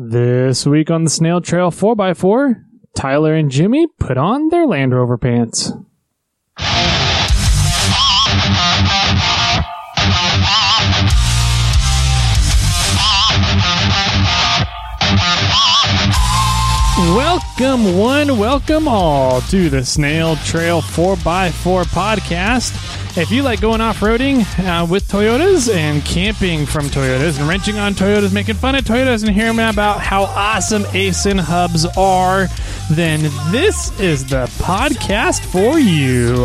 This week on the Snail Trail 4x4, Tyler and Jimmy put on their Land Rover pants. Welcome, one, welcome all to the Snail Trail 4x4 podcast. If you like going off roading uh, with Toyotas and camping from Toyotas and wrenching on Toyotas, making fun of Toyotas, and hearing about how awesome AISIN hubs are, then this is the podcast for you.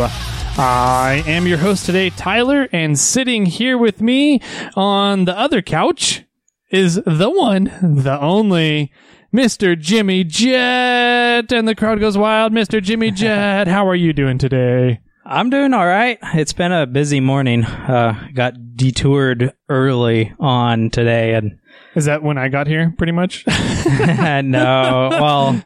I am your host today, Tyler, and sitting here with me on the other couch is the one, the only, Mr. Jimmy Jet. And the crowd goes wild. Mr. Jimmy Jet, how are you doing today? I'm doing all right. It's been a busy morning. Uh, got detoured early on today, and Is that when I got here, pretty much? no, well,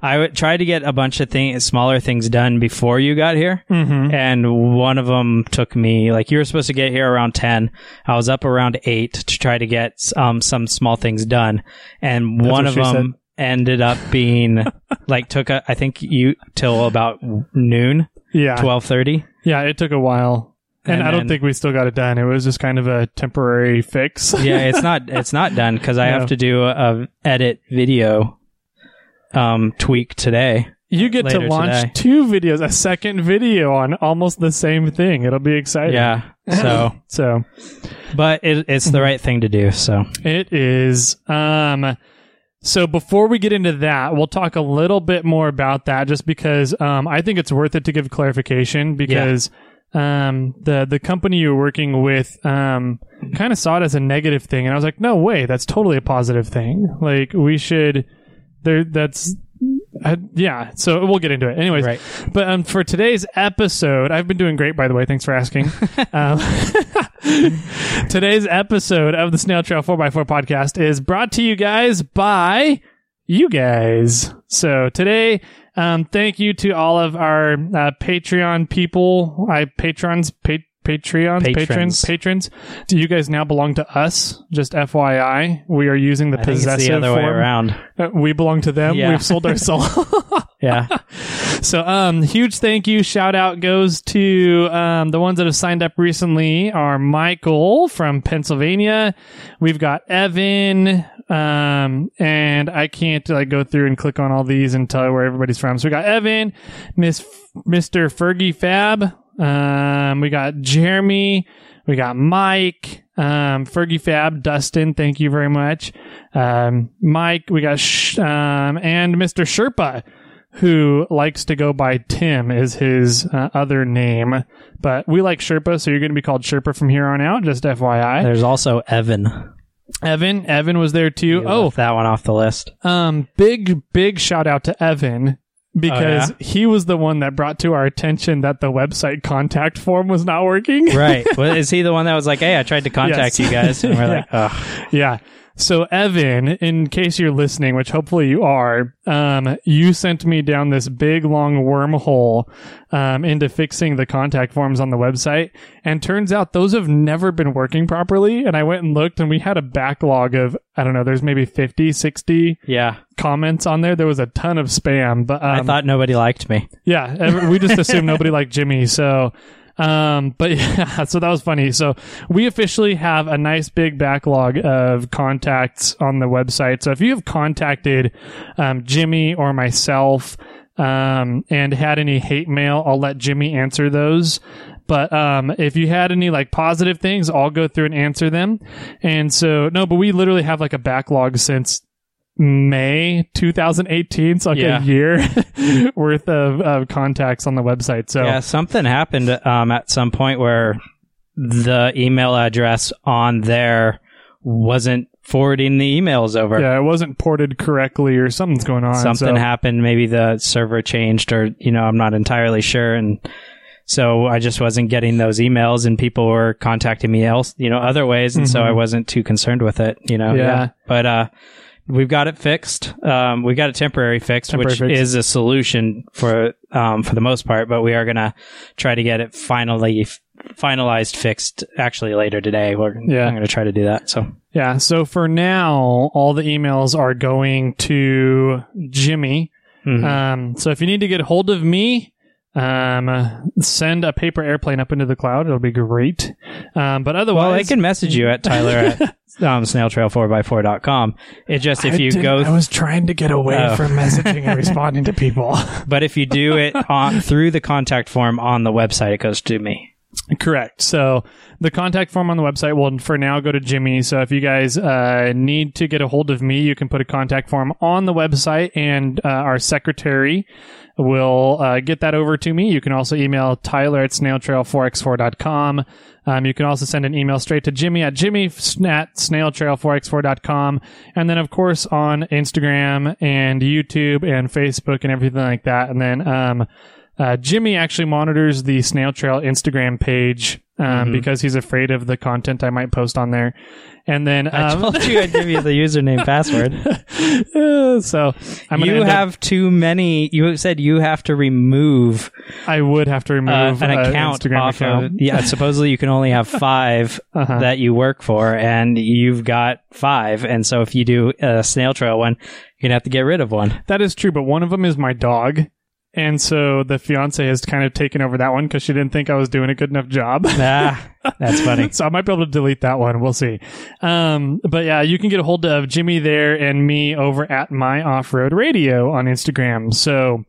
I would try to get a bunch of things, smaller things done before you got here, mm-hmm. and one of them took me like you were supposed to get here around ten. I was up around eight to try to get um, some small things done, and one of them ended up being like took a, I think you till about noon, Yeah. twelve thirty. Yeah, it took a while. And, And I don't then- think we still got it done. It was just kind of a temporary fix. yeah, it's not it's not done because I No. have to do a, a edit video um tweak today. You get to launch today. two videos, a second video on almost the same thing. It'll be exciting. Yeah. So, So but it, it's the right thing to do. So it is. Um, so before we get into that, we'll talk a little bit more about that just because um, I think it's worth it to give clarification because um, the the company you're working with um, kind of saw it as a negative thing, and I was like, no way, that's totally a positive thing. Like we should there. That's uh, yeah. So we'll get into it. Anyways, right. but um, for today's episode, I've been doing great, by the way. Thanks for asking. um, today's episode of the Snail Trail 4x4 podcast is brought to you guys by you guys. So today, um, thank you to all of our uh, Patreon people, I patrons, pa- Patreons, patrons, Patrons. patrons. Do you guys now belong to us? Just FYI, we are using the I possessive the other way form. around. Uh, we belong to them. Yeah. We've sold our soul. Yeah. So, um, huge thank you. Shout out goes to um, the ones that have signed up recently are Michael from Pennsylvania. We've got Evan, um, and I can't like go through and click on all these and tell you where everybody's from. So we got Evan, Miss Mister Fergie Fab. Um, we got Jeremy. We got Mike, um, Fergie Fab, Dustin. Thank you very much. Um, Mike. We got Sh- um, and Mister Sherpa who likes to go by Tim is his uh, other name, but we like Sherpa, so you're going to be called Sherpa from here on out. Just FYI. There's also Evan. Evan, Evan was there too. You Oh, that one off the list. um, big big shout out to Evan Oh, because Oh, he was the one that brought to our attention that the website contact form was not working. Right. well, is he the one that was like, "Hey, I tried to contact Yes. you guys," and we're Yeah. like, "Ugh." Yeah. So Evan, in case you're listening, which hopefully you are, um, you sent me down this big long wormhole um, into fixing the contact forms on the website, and turns out those have never been working properly. And I went and looked, and we had a backlog of I don't know, there's maybe 50, 60 Yeah. comments on there. There was a ton of spam, but um, I thought nobody liked me. yeah, we just assumed nobody liked Jimmy. So, um, but yeah, so that was funny. So we officially have a nice big backlog of contacts on the website. So if you have contacted um, Jimmy or myself um, and had any hate mail, I'll let Jimmy answer those. But um, if you had any like positive things, I'll go through and answer them. And so no, but we literally have like a backlog since May 2018, so like Yeah. a year worth of, of contacts on the website. So Yeah, something happened um, at some point where the email address on there wasn't forwarding the emails over. yeah, it wasn't ported correctly or something's going on. Something so, happened. Maybe the server changed, or you know, I'm not entirely sure. And so I just wasn't getting those emails, and people were contacting me else, you know, other ways, and so Mhm. I wasn't too concerned with it. You know, Yeah. But uh, we've got it fixed. Um, we got a temporary fix, Temporary which fix. is a solution for um, for the most part. But we are gonna try to get it finally f- finalized, fixed actually later today. We're, Yeah. I'm going to try to do that. So Yeah. So for now, all the emails are going to Jimmy. mhm. Um, so if you need to get a hold of me, um, send a paper airplane up into the cloud. It'll be great. Um, but otherwise, well, they can message you at Tyler at um, snailtrail4x4.com. It just if I you go, I was trying to get away Oh. from messaging and responding to people. but if you do it on through the contact form on the website, it goes to me. Correct. So the contact form on the website will for now go to Jimmy. So if you guys uh, need to get a hold of me, you can put a contact form on the website, and uh, our secretary will uh, get that over to me. You can also email Tyler at snailtrail4x4.com. Um, you can also send an email straight to Jimmy at Jimmy at snailtrail4x4.com. And then, of course, on Instagram and YouTube and Facebook and everything like that. And then, um, uh, Jimmy actually monitors the Snail Trail Instagram page um, Mhm. because he's afraid of the content I might post on there. And then, I um, told you I'd give you the username password. uh, so I'm you end up- have too many. You said you have to remove I would have to uh, remove an uh, account Instagram off account. of. Yeah, supposedly you can only have five Uh-huh. that you work for, and you've got five. And so if you do a snail trail one, you're gonna have to get rid of one. That is true, but one of them is my dog. And so the fiance has kind of taken over that one because she didn't think I was doing a good enough job. ah, that's funny. so I might be able to delete that one. We'll see. Um, but yeah, you can get a hold of Jimmy there and me over at my off road radio on Instagram. So,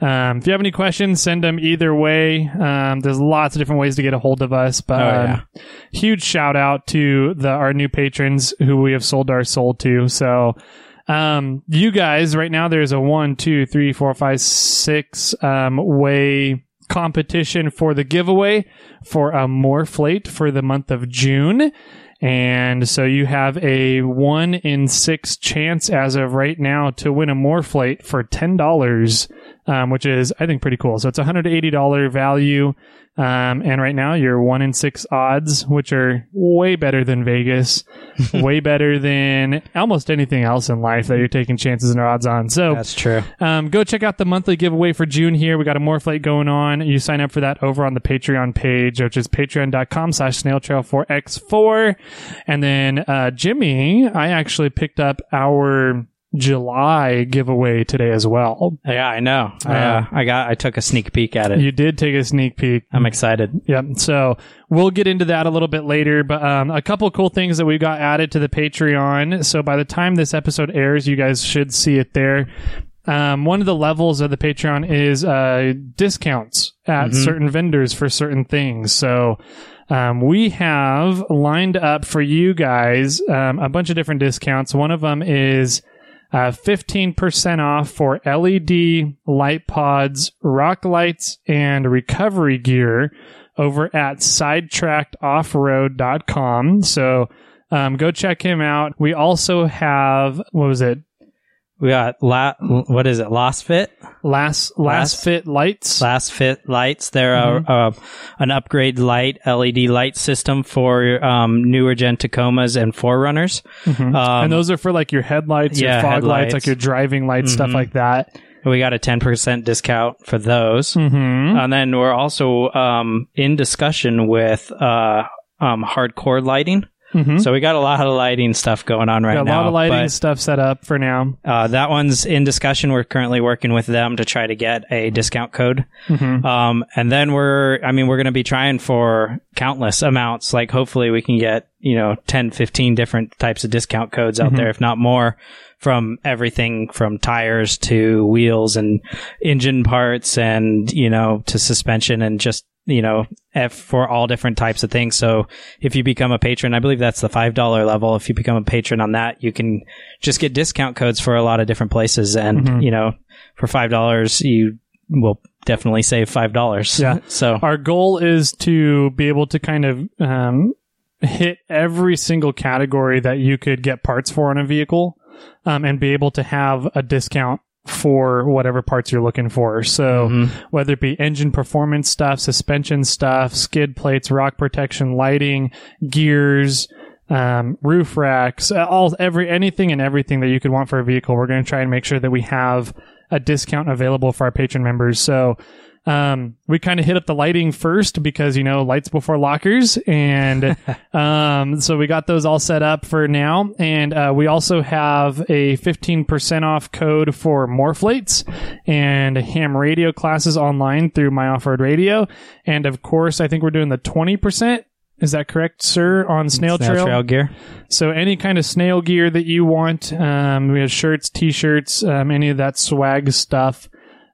um, if you have any questions, send them either way. Um, there's lots of different ways to get a hold of us, but, Oh, um, yeah. huge shout out to the, our new patrons who we have sold our soul to. So, um, you guys right now, there's a one, two, three, four, five, six, um, way competition for the giveaway for a MORRFlate for the month of June. And so you have a one in six chance as of right now to win a MORRFlate for $10, um, which is, I think, pretty cool. So it's a $180 value. Um, and right now you're one in six odds, which are way better than Vegas, way better than almost anything else in life that you're taking chances and odds on. So That's true. um, go check out the monthly giveaway for June here. We got a MORRFlate going on. You sign up for that over on the Patreon page, which is patreon.com slash snailtrail4x4. And then, uh, Jimmy, I actually picked up our July giveaway today as well. Yeah, I know. I, uh, I got. I took a sneak peek at it. You did take a sneak peek. I'm excited. Yep. So we'll get into that a little bit later, but um, a couple cool things that we got added to the Patreon. So by the time this episode airs, you guys should see it there. Um, one of the levels of the Patreon is uh, discounts at Mhm. certain vendors for certain things. So um, we have lined up for you guys um, a bunch of different discounts. One of them is uh, 15% off for LED light pods, rock lights, and recovery gear over at sidetrackedoffroad.com. So um, go check him out. We also have, what was it? We got la- what is it? Lasfit, Last, last, Last- fit lights. Lasfit lights. They're Mm-hmm. uh, uh, an upgrade light LED light system for um, newer gen Tacomas and 4Runners. Mhm. Um, and those are for like your headlights, your yeah, fog lights, like your driving lights, stuff Mhm. like that. we got a ten percent discount for those. Mm-hmm. And then we're also um, in discussion with uh, um, hardcore lighting. Mm-hmm. So we got a lot of lighting stuff going on right Got a now. lot of lighting but, stuff set up for now. uh, that one's in discussion. We're currently working with them to try to get a discount code. Mm-hmm. Um, and then we're, I mean, we're going to be trying for countless amounts. Like hopefully we can get, you know, 10, 15 different types of discount codes out Mhm. there, if not more, from everything from tires to wheels and engine parts and, you know, to suspension and just, you know, F for all different types of things. So if you become a patron, I believe that's the $5 level. If you become a patron on that, you can just get discount codes for a lot of different places. And, Mhm. you know, for $5, you will definitely save $5. Yeah. So Our goal is to be able to kind of um, hit every single category that you could get parts for on a vehicle um, and be able to have a discount for whatever parts you're looking for. So Mhm. whether it be engine performance stuff, suspension stuff, skid plates, rock protection, lighting, gears, um, roof racks, uh, all every anything and everything that you could want for a vehicle, we're going to try and make sure that we have a discount available for our patron members. So um, we kind of hit up the lighting first because you know lights before lockers, and um, so we got those all set up for now. And uh, we also have a fifteen percent off code for MORRFlates and ham radio classes online through My Off Road Radio, and of course, I think we're doing the twenty percent. Is that correct, sir? On Snail, Snail trail gear. so any kind of snail gear that you want, um, we have shirts, t-shirts, um, any of that swag stuff,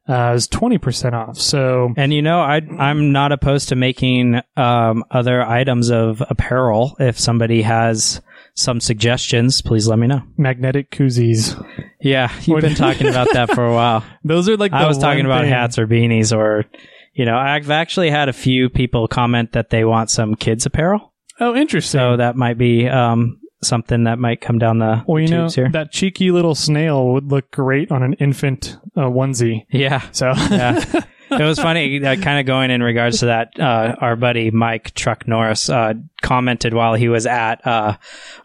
uh, is 20% off. So And you know, I I'm not opposed to making um, other items of apparel. If somebody has some suggestions, please let me know. magnetic koozies. Yeah, you've been talking about that for a while. Those are like the I was talking about thing- hats or beanies or you know, I've actually had a few people comment that they want some kids apparel. Oh, interesting. So that might be um, something that might come down the well, you know, tubes here. that cheeky little snail would look great on an infant uh, onesie. yeah. So yeah. It was funny, uh, kind of going in regards to that. Uh, our buddy Mike Truck Norris uh, commented while he was at uh,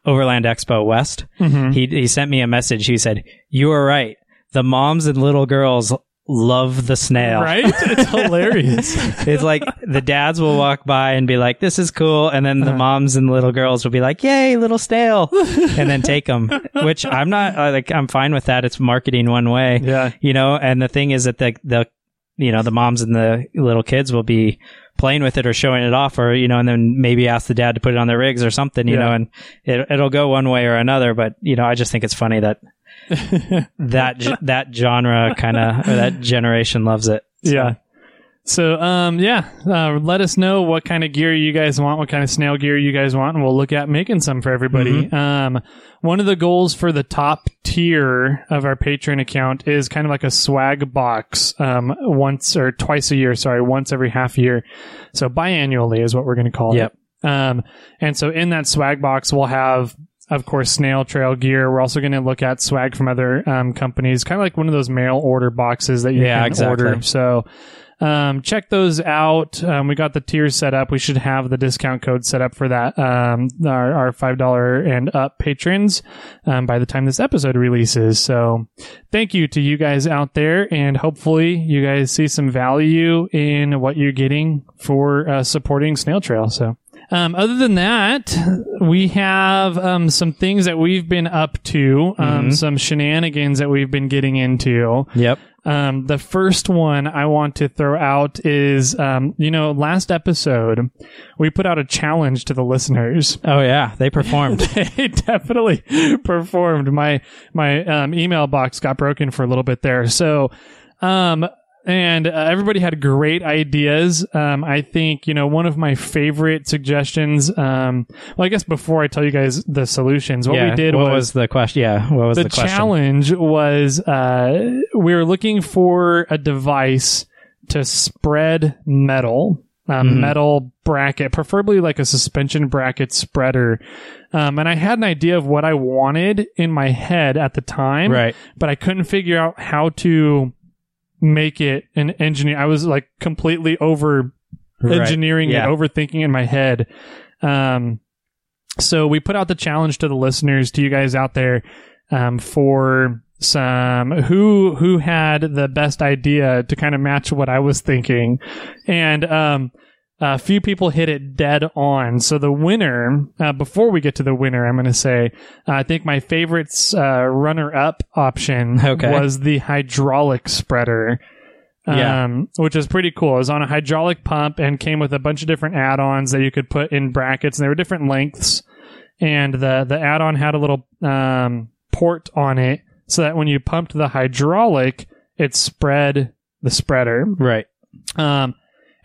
Overland Expo West. Mhm. He he sent me a message. He said, "You were right. The moms and little girls love the snail. right? It's hilarious. It's like the dads will walk by and be like, "This is cool," and then the Uh-huh. moms and the little girls will be like, "Yay, little snail!" and then take them. Which I'm not like. I'm fine with that. It's marketing one way yeah. you know and the thing is that the the you know the moms and the little kids will be playing with it or showing it off or you know and then maybe ask the dad to put it on their rigs or something you Yeah. know and it, it'll go one way or another but you know i just think it's funny that that that genre kind of or that generation loves it So, Yeah. So, um, yeah, uh, let us know what kind of gear you guys want, what kind of snail gear you guys want, and we'll look at making some for everybody. Um, one of the goals for the top tier of our Patreon account is kind of like a swag box, um, once or twice a year. Sorry, once every half year. So biannually is what we're going to call Yep. it. Um, and so in that swag box, we'll have of course, snail trail gear. We're also going to look at swag from other um, companies, kind of like one of those mail order boxes that you Yeah, can exactly. order. So um, check those out. Um, we got the tiers set up. We should have the discount code set up for that. Um, our, our five dollar and up patrons um, by the time this episode releases. So thank you to you guys out there, and hopefully you guys see some value in what you're getting for uh, supporting Snail Trail. So. Um, other than that, we have um, some things that we've been up to, um, Mhm. some shenanigans that we've been getting into. Yep. Um, the first one I want to throw out is, um, you know, last episode we put out a challenge to the listeners. Oh yeah, they performed. they definitely performed. My my um, email box got broken for a little bit there. So, um, and uh, everybody had great ideas. Um, I think you know one of my favorite suggestions. Um, well, I guess before I tell you guys the solutions, what yeah. we did what was was the question? Yeah. What was the, the, challenge was uh, we were looking for a device to spread metal, a Mhm. metal bracket, preferably like a suspension bracket spreader. Um, and I had an idea of what I wanted in my head at the time, Right. but I couldn't figure out how to make it an engineer. I was like completely over Right. engineering Yeah. and overthinking in my head. Um, so we put out the challenge to the listeners, to you guys out there, um, for some who who had the best idea to kind of match what I was thinking, and um, a few people hit it dead on. So the winner, uh, before we get to the winner, I'm going to say uh, I think my favorite uh, runner up option Okay. was the hydraulic spreader Yeah. um, which is pretty cool. It was on a hydraulic pump and came with a bunch of different add-ons that you could put in brackets, and they were different lengths. And the the add-on had a little um, port on it, so that when you pumped the hydraulic, it spread the spreader. Right. Um,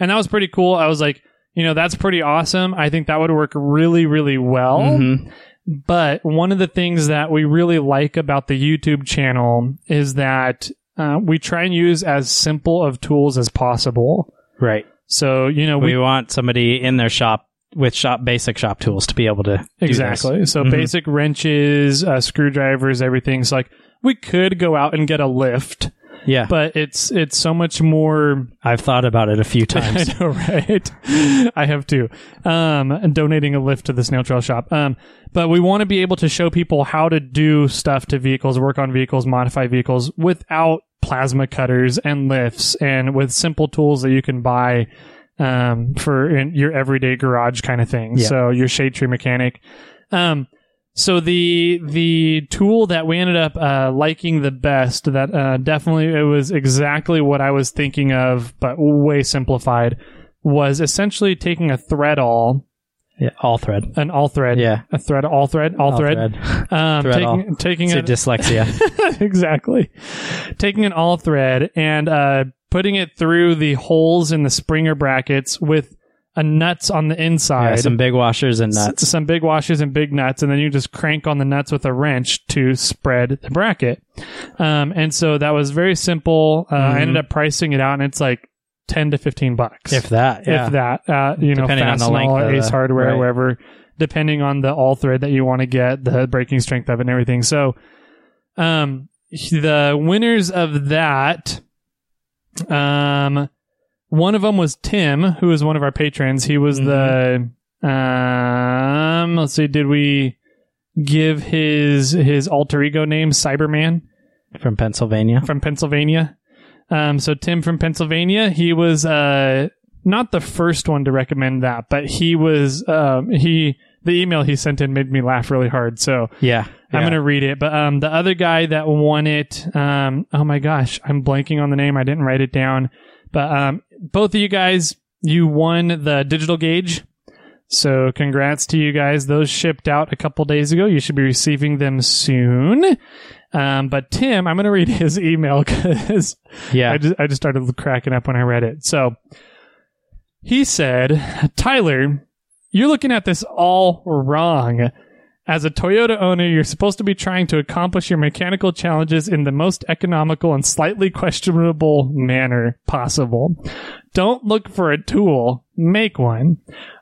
and that was pretty cool. I was like, you know, that's pretty awesome. I think that would work really, really well. Mhm. But one of the things that we really like about the YouTube channel is that uh, we try and use as simple of tools as possible. Right. So, you know, we, We want somebody in their shop with shop basic shop tools to be able to exactly. So Mhm. basic wrenches, uh, screwdrivers, everything's like we could go out and get a lift, Yeah. but it's it's so much more I've thought about it a few times. I know, right? I have too. Um, and donating a lift to the snail trail shop. Um, but we want to be able to show people how to do stuff to vehicles, work on vehicles, modify vehicles without plasma cutters and lifts, and with simple tools that you can buy um, for in your everyday garage kind of thing. Yeah. So your shade tree mechanic. Um, so the the tool that we ended up uh, liking the best, that uh, definitely it was exactly what I was thinking of, but way simplified, was essentially taking a thread all, Yeah, all thread. an all thread, Yeah. a thread, all thread, all, thread, um, Thread taking taking It's a, dyslexia. exactly. Taking an all thread and uh, putting it through the holes in the springer brackets with a nuts on the yeah, inside. some big washers and nuts. S- some big washers and big nuts, and then you just crank on the nuts with a wrench to spread the bracket. Um, and so that was very simple. Uh, I Mhm. ended up pricing it out, and it's like ten to fifteen bucks, If that, yeah. if that. Uh, you know, Depending on the Fastenal length or of Ace the- Hardware, right. wherever, depending on the all thread that you want to get, the breaking strength of it, and everything. So, um, the winners of that, um, one of them was Tim, who was one of our patrons. He was the, um, let's see, did we give his his alter ego name Cyberman? From Pennsylvania. from Pennsylvania. Um, so Tim from Pennsylvania, he was uh, not the first one to recommend that, but he was um, he the email he sent in made me laugh really hard. So Yeah. I'm gonna read it. But um, the other guy that won it, um, oh my gosh, I'm blanking on the name. I didn't write it down. But um, both of you guys, you won the digital gauge. So congrats to you guys. Those shipped out a couple days ago. You should be receiving them soon. Um, but Tim, I'm going to read his email because Yeah. I just I just started cracking up when I read it. So he said, Tyler, you're looking at this all wrong. As a Toyota owner, you're supposed to be trying to accomplish your mechanical challenges in the most economical and slightly questionable manner possible. Don't look for a tool, make one.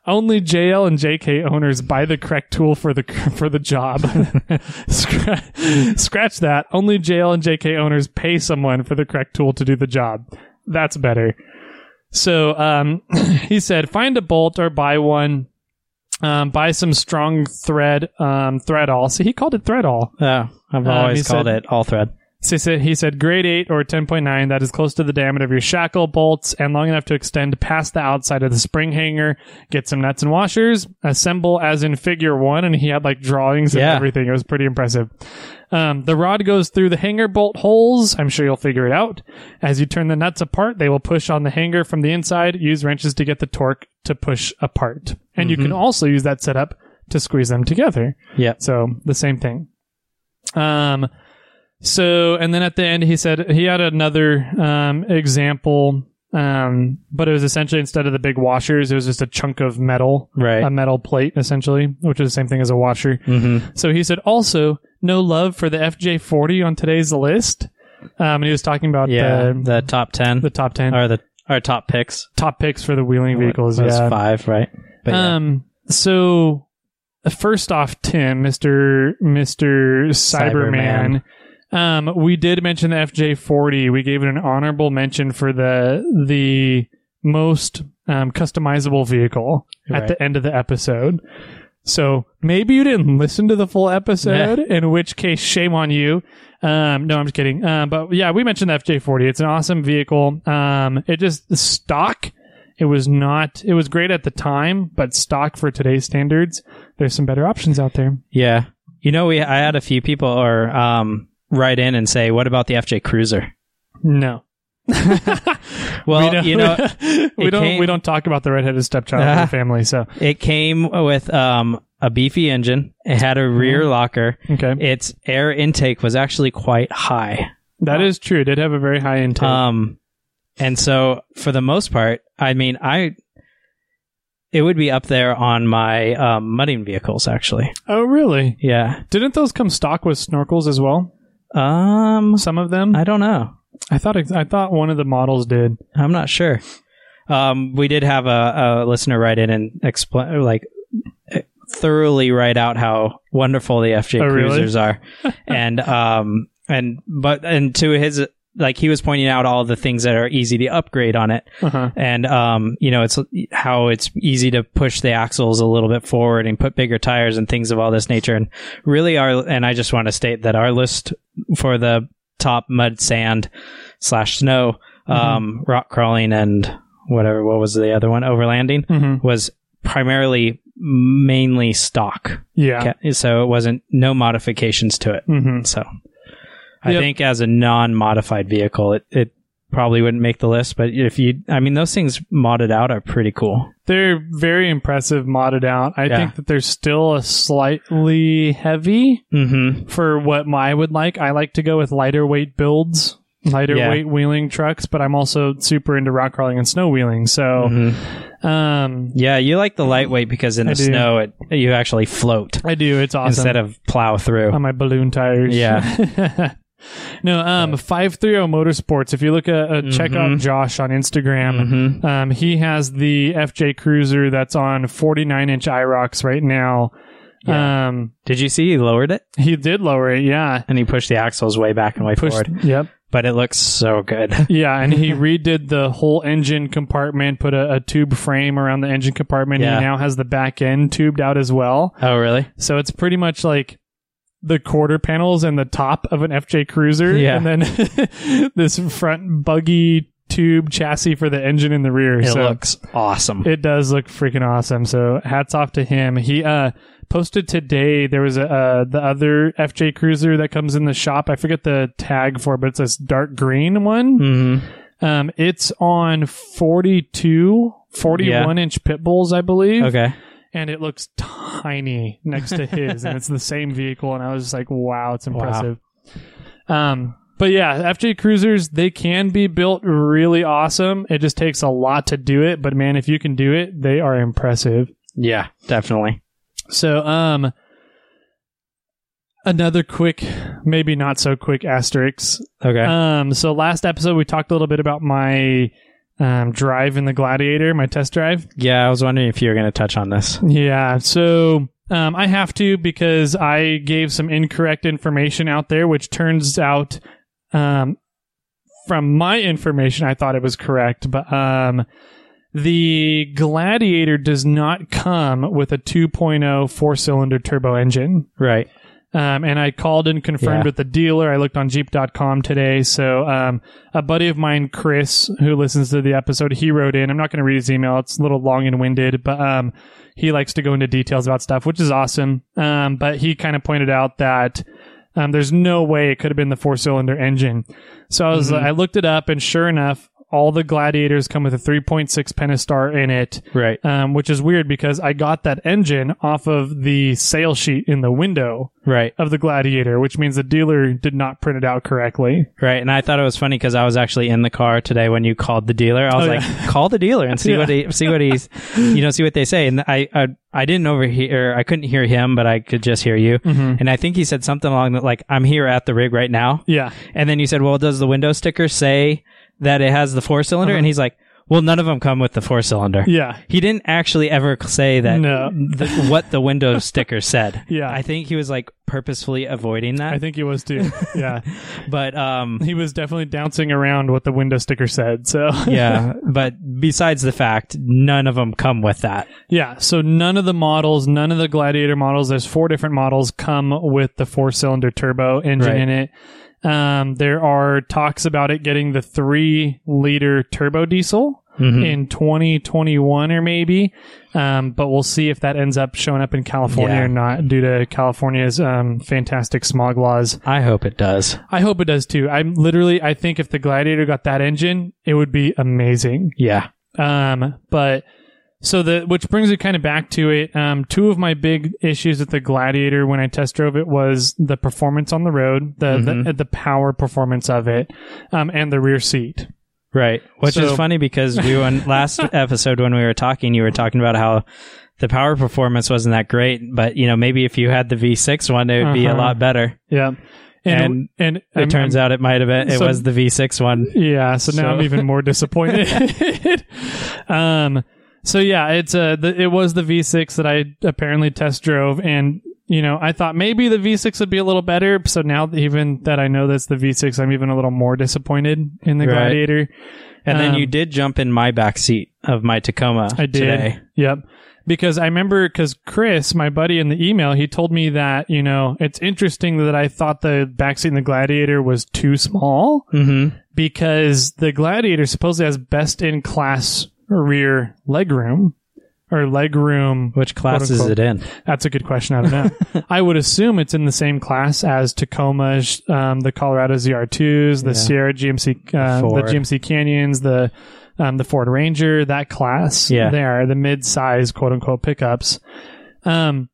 Only JL and JK owners buy the correct tool for the for the job. Scra- Scratch that. Only JL and JK owners pay someone for the correct tool to do the job. That's better. So um, he said, find a bolt or buy one. Um, buy some strong thread, um, thread all. See, he called it thread all. Yeah, I've Um, always called said- it all thread. So he said, he said grade 8 or 10.9 that is close to the diameter of your shackle bolts and long enough to extend past the outside of the spring hanger. Get some nuts and washers. Assemble as in figure 1 and he had like drawings and Yeah. everything. It was pretty impressive. Um, the rod goes through the hanger bolt holes. I'm sure you'll figure it out. As you turn the nuts apart, they will push on the hanger from the inside. Use wrenches to get the torque to push apart. And you can also use that setup to squeeze them together. Yeah. So the same thing. Um, so and then at the end he said he had another um, example, um, but it was essentially instead of the big washers, it was just a chunk of metal, Right. a metal plate essentially, which is the same thing as a washer. mm-hmm. So he said also no love for the FJ40 on today's list. Um, and he was talking about Yeah. the The top 10 the top ten or the our top picks. top picks for the wheeling vehicles. That yeah, five, right? But yeah. Um. So, uh, first off, Tim, Mister Mister Cyberman. Um, we did mention the FJ40. We gave it an honorable mention for the the most um, customizable vehicle at the end of the episode. So maybe you didn't listen to the full episode, in which case, shame on you. Um, no, I'm just kidding. Um, but yeah, we mentioned the FJ40. It's an awesome vehicle. Um, it just stock. It was not. It was great at the time, but stock for today's standards, there's some better options out there. yeah. You know, we I had a few people or um write in and say, "What about the FJ Cruiser?" No. Well, you know, we don't came- we don't talk about the redheaded stepchild in the family. So it came with um a beefy engine. It had a rear locker. okay, Its air intake was actually quite high. that is true. It did have a very high intake. Um, and so for the most part, I mean, I it would be up there on my um, mudding vehicles, actually. oh, really? Yeah. Didn't those come stock with snorkels as well? Um, Some of them. I don't know. I thought I thought one of the models did. I'm not sure. Um, we did have a, a listener write in and explain, like, thoroughly write out how wonderful the FJ Oh, really? cruisers are, and um, and but and to his like he was pointing out all the things that are easy to upgrade on it, Uh-huh. and um, you know, it's how it's easy to push the axles a little bit forward and put bigger tires and things of all this nature. And really, our and I just want to state that our list for the top mud, sand slash snow, Mm-hmm. um, rock crawling, and whatever. What was the other one? Overlanding Mhm. was primarily mainly stock. Yeah. So it wasn't no modifications to it. hmm So I Yep. think as a non-modified vehicle, it, it probably wouldn't make the list. But if you, I mean, those things modded out are pretty cool. They're very impressive modded out. I Yeah. think that they're still a slightly heavy Mm-hmm. for what my would like. I like to go with lighter weight builds, lighter Yeah. weight wheeling trucks, but I'm also super into rock crawling and snow wheeling. So, Mm-hmm. um, Yeah, you like the lightweight because in the snow, it you actually float I do. It's awesome. instead of plow through. on my balloon tires. Yeah. no, um, five three zero Motorsports. If you look at uh, check out Mhm. Josh on Instagram, hmm um, he has the FJ Cruiser that's on forty nine inch Iroks right now. Yeah. Um, Did you see he lowered it he did lower it, yeah. and he pushed the axles way back and way Pushed, forward? yep, But it looks so good. yeah, and he redid the whole engine compartment, put a, a tube frame around the engine compartment. Yeah. He now has the back end tubed out as well, oh, really? so it's pretty much like the quarter panels and the top of an FJ Cruiser, Yeah. and then this front buggy tube chassis for the engine in the rear. It so looks awesome. it does look freaking awesome. So hats off to him. He uh posted today. There was a uh, the other FJ Cruiser that comes in the shop. I forget the tag for, it, but it's this dark green one. hmm Um, it's on 42, 41 inch pit bulls, I believe. Okay. And it looks tiny next to his, and it's the same vehicle. And I was just like, wow, it's impressive. Um, but yeah, FJ Cruisers, they can be built really awesome. It just takes a lot to do it. But man, if you can do it, they are impressive. Yeah, definitely. So, um, another quick, maybe not so quick asterisk. Okay. Um, so last episode we talked a little bit about my um, drive in the Gladiator, my test drive. yeah, I was wondering if you were going to touch on this. Yeah, so um, I have to because I gave some incorrect information out there, which turns out, um, from my information, I thought it was correct, but um, the Gladiator does not come with a 2.0 four cylinder turbo engine. Right. Um, and I called and confirmed Yeah. with the dealer. I looked on Jeep.com today. So um, a buddy of mine, Chris, who listens to the episode, he wrote in. I'm not going to read his email; it's a little long and winded, but um, he likes to go into details about stuff, which is awesome. Um, but he kind of pointed out that um, there's no way it could have been the four cylinder engine. So I was, Mhm. I looked it up, and sure enough, all the Gladiators come with a 3.6 Pentastar in it Right. um, which is weird because I got that engine off of the sale sheet in the window Right. of the Gladiator, which means the dealer did not print it out correctly. Right. And I thought it was funny because I was actually in the car today when you called the dealer. I was Oh, like, yeah. call the dealer and see Yeah. what he, see what he's, you know, see what they say. And I, I, I didn't overhear, I couldn't hear him, but I could just hear you. Mm-hmm. And I think he said something along that, like, I'm here at the rig right now. Yeah, And then you said, well, does the window sticker say that it has the four cylinder? Uh-huh. And he's like, well, none of them come with the four cylinder. yeah, He didn't actually ever say that No. the, what the window sticker said. Yeah. I think he was like purposefully avoiding that. I think he was too. Yeah, but um he was definitely bouncing around what the window sticker said. So yeah, but besides the fact none of them come with that. yeah. So none of the models, none of the Gladiator models. There's four different models come with the four cylinder turbo engine Right. in it. Um, there are talks about it getting the three liter turbo diesel. Mhm. in 2021 or maybe. Um, but we'll see if that ends up showing up in California Yeah. or not due to California's um, fantastic smog laws. I hope it does. I hope it does too. I'm literally, I think if the Gladiator got that engine, it would be amazing. Yeah. Um, but so the which brings it kind of back to it. Um, two of my big issues with the Gladiator when I test drove it was the performance on the road, the Mhm. the, the power performance of it, um, and the rear seat. Right. Which is funny because we went last episode when we were talking, you were talking about how the power performance wasn't that great, but you know, maybe if you had the V6 one, it would be a Uh-huh. lot better. Yeah, and and, It turns out it might have been, it so- was the V6 one. Yeah, so now So- I'm even more disappointed. um, so yeah, it's uh, the, it was the V6 that I apparently test drove, and you know, I thought maybe the V6 would be a little better. So now even that I know that's the V6, I'm even a little more disappointed in the Right. Gladiator. And then Um, you did jump in my back seat of my Tacoma I did. today. Yep. because I remember because Chris, my buddy in the email, he told me that you know it's interesting that I thought the backseat in the Gladiator was too small Mm-hmm. because the Gladiator supposedly has best in class rear legroom or legroom. Which class is it in? That's a good question. I don't know. I would assume it's in the same class as Tacomas, um, the Colorado ZR2s, the Yeah. Sierra GMC, uh, the Ford. GMC Canyons, the um, the Ford Ranger, that class. Yeah. there, the mid-size quote unquote pickups. Um,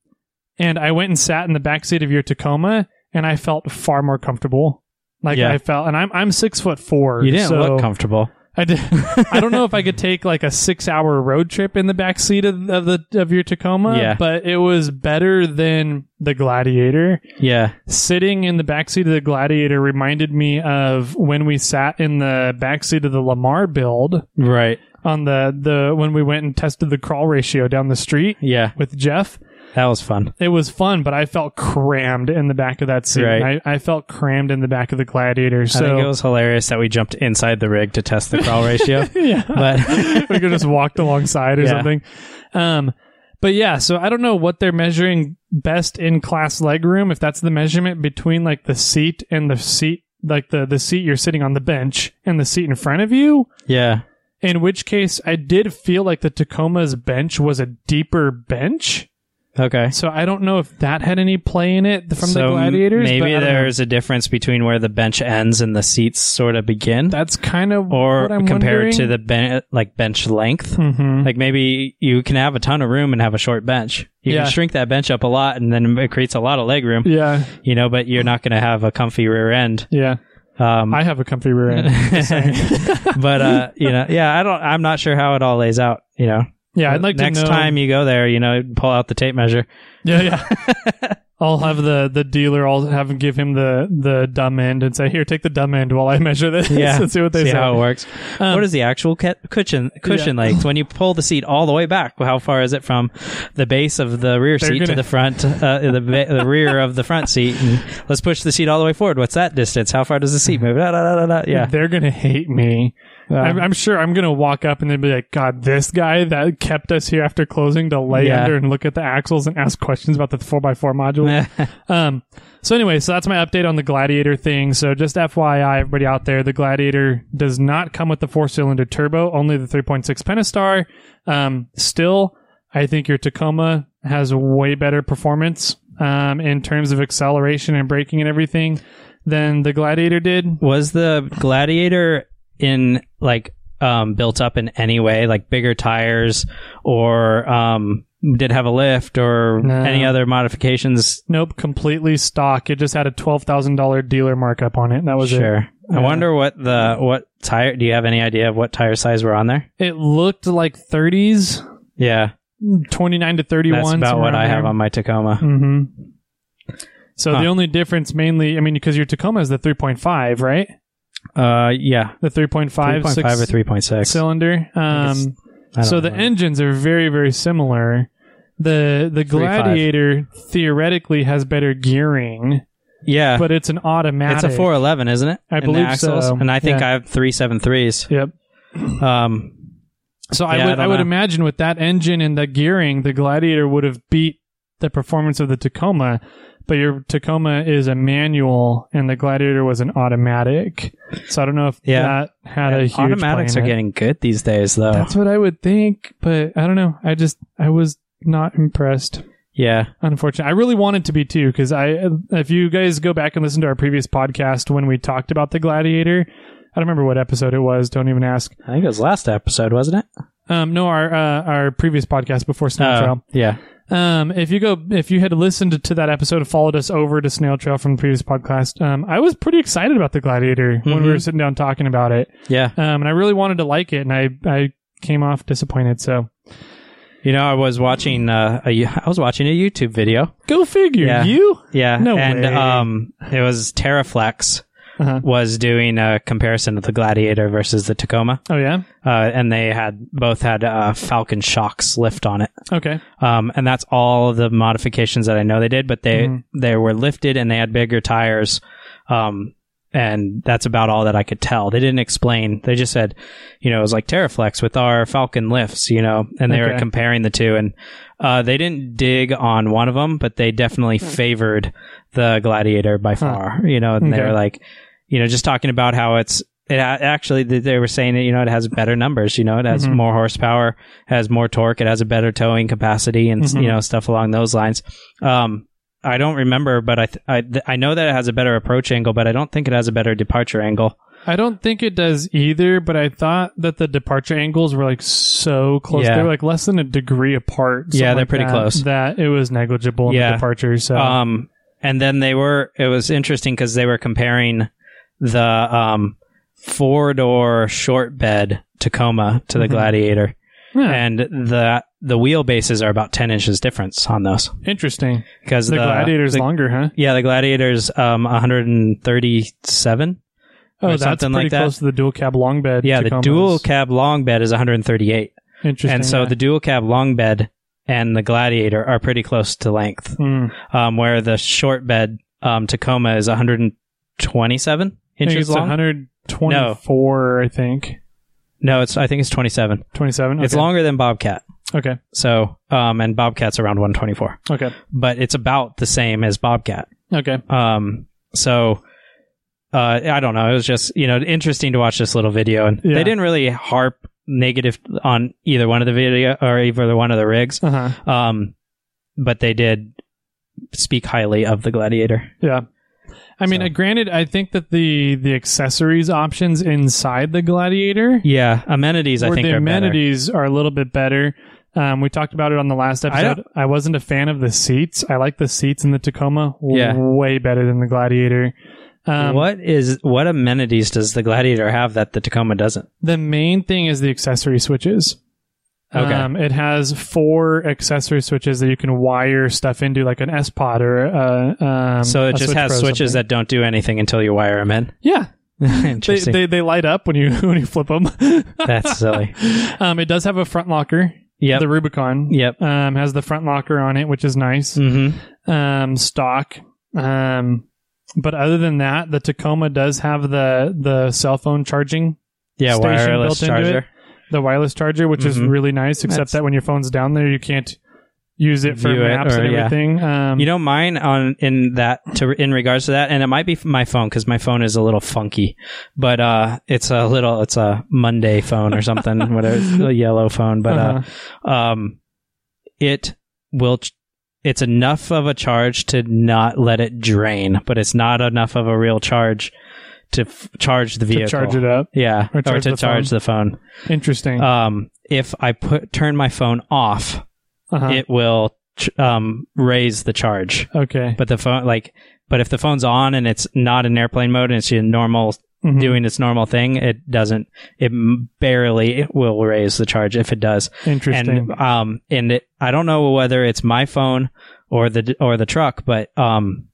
and I went and sat in the back seat of your Tacoma, and I felt far more comfortable. Like Yeah. I felt, and I'm I'm six foot four. You didn't so look comfortable. I did. I don't know if I could take like a six-hour road trip in the back seat of, of the of your Tacoma, Yeah. but it was better than the Gladiator. Yeah. Sitting in the back seat of the Gladiator reminded me of when we sat in the back seat of the Lamar build Right. on the the when we went and tested the crawl ratio down the street Yeah. with Jeff. That was fun. It was fun, but I felt crammed in the back of that seat. Right. I, I felt crammed in the back of the Gladiator. I So think it was hilarious that we jumped inside the rig to test the crawl ratio. yeah. But we could just walked alongside or Yeah. something. Um, but yeah, so I don't know what they're measuring best in class legroom. If that's the measurement between like the seat and the seat, like the the seat you're sitting on the bench and the seat in front of you. yeah. In which case, I did feel like the Tacoma's bench was a deeper bench. Okay. So I don't know if that had any play in it from so the gladiators. but maybe don't know. there's a difference between where the bench ends and the seats sort of begin, that's kind of or what I'm compared to the ben- like bench length. Mhm. Like maybe you can have a ton of room and have a short bench. You Yeah. can shrink that bench up a lot, and then it creates a lot of leg room. yeah, You know, but you're not going to have a comfy rear end. yeah. Um, I have a comfy rear end. But uh, you know, yeah, I don't. I'm not sure how it all lays out. You know, yeah, I'd like next to know. Next time you go there, you know, pull out the tape measure. Yeah, yeah. I'll have the the dealer. I'll have him give him the the dumb end and say, "Here, take the dumb end while I measure this." Yeah, and see what they see say. how it works. Um, what is the actual ca- cushion cushion Yeah. length when you pull the seat all the way back? How far is it from the base of the rear They're seat to gonna- the front, uh, the, ba- the rear of the front seat? And let's push the seat all the way forward. What's that distance? How far does the seat move? Da, da, da. Yeah, they're gonna hate me. I'm, I'm sure I'm gonna walk up and they'll be like, "God, this guy that kept us here after closing to lay Yeah. under and look at the axles and ask questions about the four x four module." Um, so anyway, so that's my update on the Gladiator thing. So just FYI, everybody out there, the Gladiator does not come with the four cylinder turbo, only the 3.6 Pentastar. Um, still, I think your Tacoma has way better performance, um, in terms of acceleration and braking and everything than the Gladiator did. was the Gladiator in like um, built up in any way, like bigger tires, or um, did have a lift or No. any other modifications? Nope, completely stock. It just had a twelve thousand dollar dealer markup on it. and That was sure. I Yeah. wonder what the what tire. Do you have any idea of what tire size were on there? it. It looked like thirties, Yeah, twenty nine to thirty one. that's about what I have on my Tacoma. hmm So Huh. the only difference, mainly, I mean, because your Tacoma is the three point five, right? Uh, yeah, The three point three five point five or three point six. cylinder. Um, I so the know. engines are very very similar. The the 3.5. Gladiator theoretically has better gearing, yeah, but it's an automatic. it's a four eleven, isn't it? I In believe so. And I think Yeah. I have three seven threes. Yep. Um, So I Yeah, I would I, don't would know. imagine with that engine and the gearing, the Gladiator would have beat the performance of the Tacoma. But your Tacoma is a manual, and the Gladiator was an automatic. So I don't know if Yeah. that had a huge automatics are getting good these days, though. That's what I would think, but I don't know. I just I was not impressed. yeah, Unfortunately, I really wanted to be too because I, if you guys go back and listen to our previous podcast when we talked about the Gladiator, I don't remember what episode it was. Don't even ask. I think it was last episode, wasn't it? Um, no, our uh, our previous podcast before Oh, Trail. yeah. Um, if you go, if you had listened to that episode, of followed us over to Snail Trail from the previous podcast, um, I was pretty excited about the Gladiator when we were sitting down talking about it. Yeah. Um, and I really wanted to like it, and I I came off disappointed. So You know, I was watching uh, a, I was watching a YouTube video. go figure. Yeah. You? Yeah. No and way. um it was Teraflex Uh-huh. was doing a comparison of the Gladiator versus the Tacoma. Oh yeah. Uh, and they had both had uh, Falcon shocks lift on it. Okay. Um, and that's all the modifications that I know they did, but they Mhm. they were lifted and they had bigger tires. Um, and that's about all that I could tell. They didn't explain. They just said, you know, it was like Teraflex with our Falcon lifts, you know, and they were comparing the two, and uh, they didn't dig on one of them, but they definitely favored the Gladiator by far. You know, and they Okay. were like, you know, just talking about how it's. It actually, they were saying that you know it has better numbers. You know, it has Mhm. more horsepower, has more torque, it has a better towing capacity, and Mhm. you know stuff along those lines. Um, I don't remember, but I th- I, th- I know that it has a better approach angle, but I don't think it has a better departure angle. I don't think it does either, but I thought that the departure angles were like so close. Yeah. They were like less than a degree apart. Yeah, they're like pretty that, close. That it was negligible in Yeah. the departure. So Um, and then they were. It was interesting because they were comparing the um four door short bed Tacoma to the Mhm. Gladiator, yeah, and the the wheelbases are about ten inches difference on those interesting. because The, Gladiator's the- longer, huh? Yeah, the Gladiator's um 137. Oh, that's something pretty like that. close to the dual cab long bed. Yeah, the dual cab long bed is 138. Interesting. and so yeah. the dual cab long bed and the Gladiator are pretty close to length, Mm. um, where the short bed um, Tacoma is 127 I think inches it's long. 124, I think. No, it's I think it's 27. 27. It's longer than Bobcat. Okay. So, um, and Bobcat's around 124, Okay. but it's about the same as Bobcat. Okay. Um, so, uh, I don't know. It was just, you know, interesting to watch this little video and Yeah. they didn't really harp negative on either one of the video or either one of the rigs. Uh huh. Um, but they did speak highly of the Gladiator. Yeah. I mean, So- uh, granted, I think that the the accessories options inside the Gladiator, Yeah, amenities I think the are better. amenities are a little bit better. Um, we talked about it on the last I episode. I, wasn't a fan of the seats. I like the seats in the Tacoma Yeah. way better than the Gladiator. Um, what is what amenities does the Gladiator have that the Tacoma doesn't? The main thing is the accessory switches. Okay. Um, it has four accessory switches that you can wire stuff into, like an sPOD or uh, um, so it just Switch has Pro switches something. that don't do anything until you wire them in. yeah, they, Interesting. they they light up when you when you flip them. That's silly. um, it does have a front locker. Yeah, The Rubicon. Yep. Um, has the front locker on it, which is nice. Mm-hmm. Um, stock. Um, but other than that, the Tacoma does have the the cell phone charging Yeah, Station wireless built into charger. it. The wireless charger, which is Mhm. really nice. Except That's- that when your phone's down there, you can't use it for View it maps or- and yeah. everything. Um, You know, mine on in that to in regards to that, and it might be my phone because my phone is a little funky, but uh, it's a little, it's a Monday phone or something, whatever, it's a yellow phone, but uh, uh-huh. um, it will. Ch- it's enough of a charge to not let it drain, but it's not enough of a real charge to f- charge the vehicle, to charge it up. Yeah, Or or, to the charge the phone. Interesting. Um, if I put turn my phone off, uh-huh. it will ch- um raise the charge. okay. But the phone, like, but if the phone's on and it's not in airplane mode and it's in normal Mhm. doing its normal thing, it doesn't. It barely will raise the charge if it does. Interesting. And um, and it, I don't know whether it's my phone or the or the truck, but um,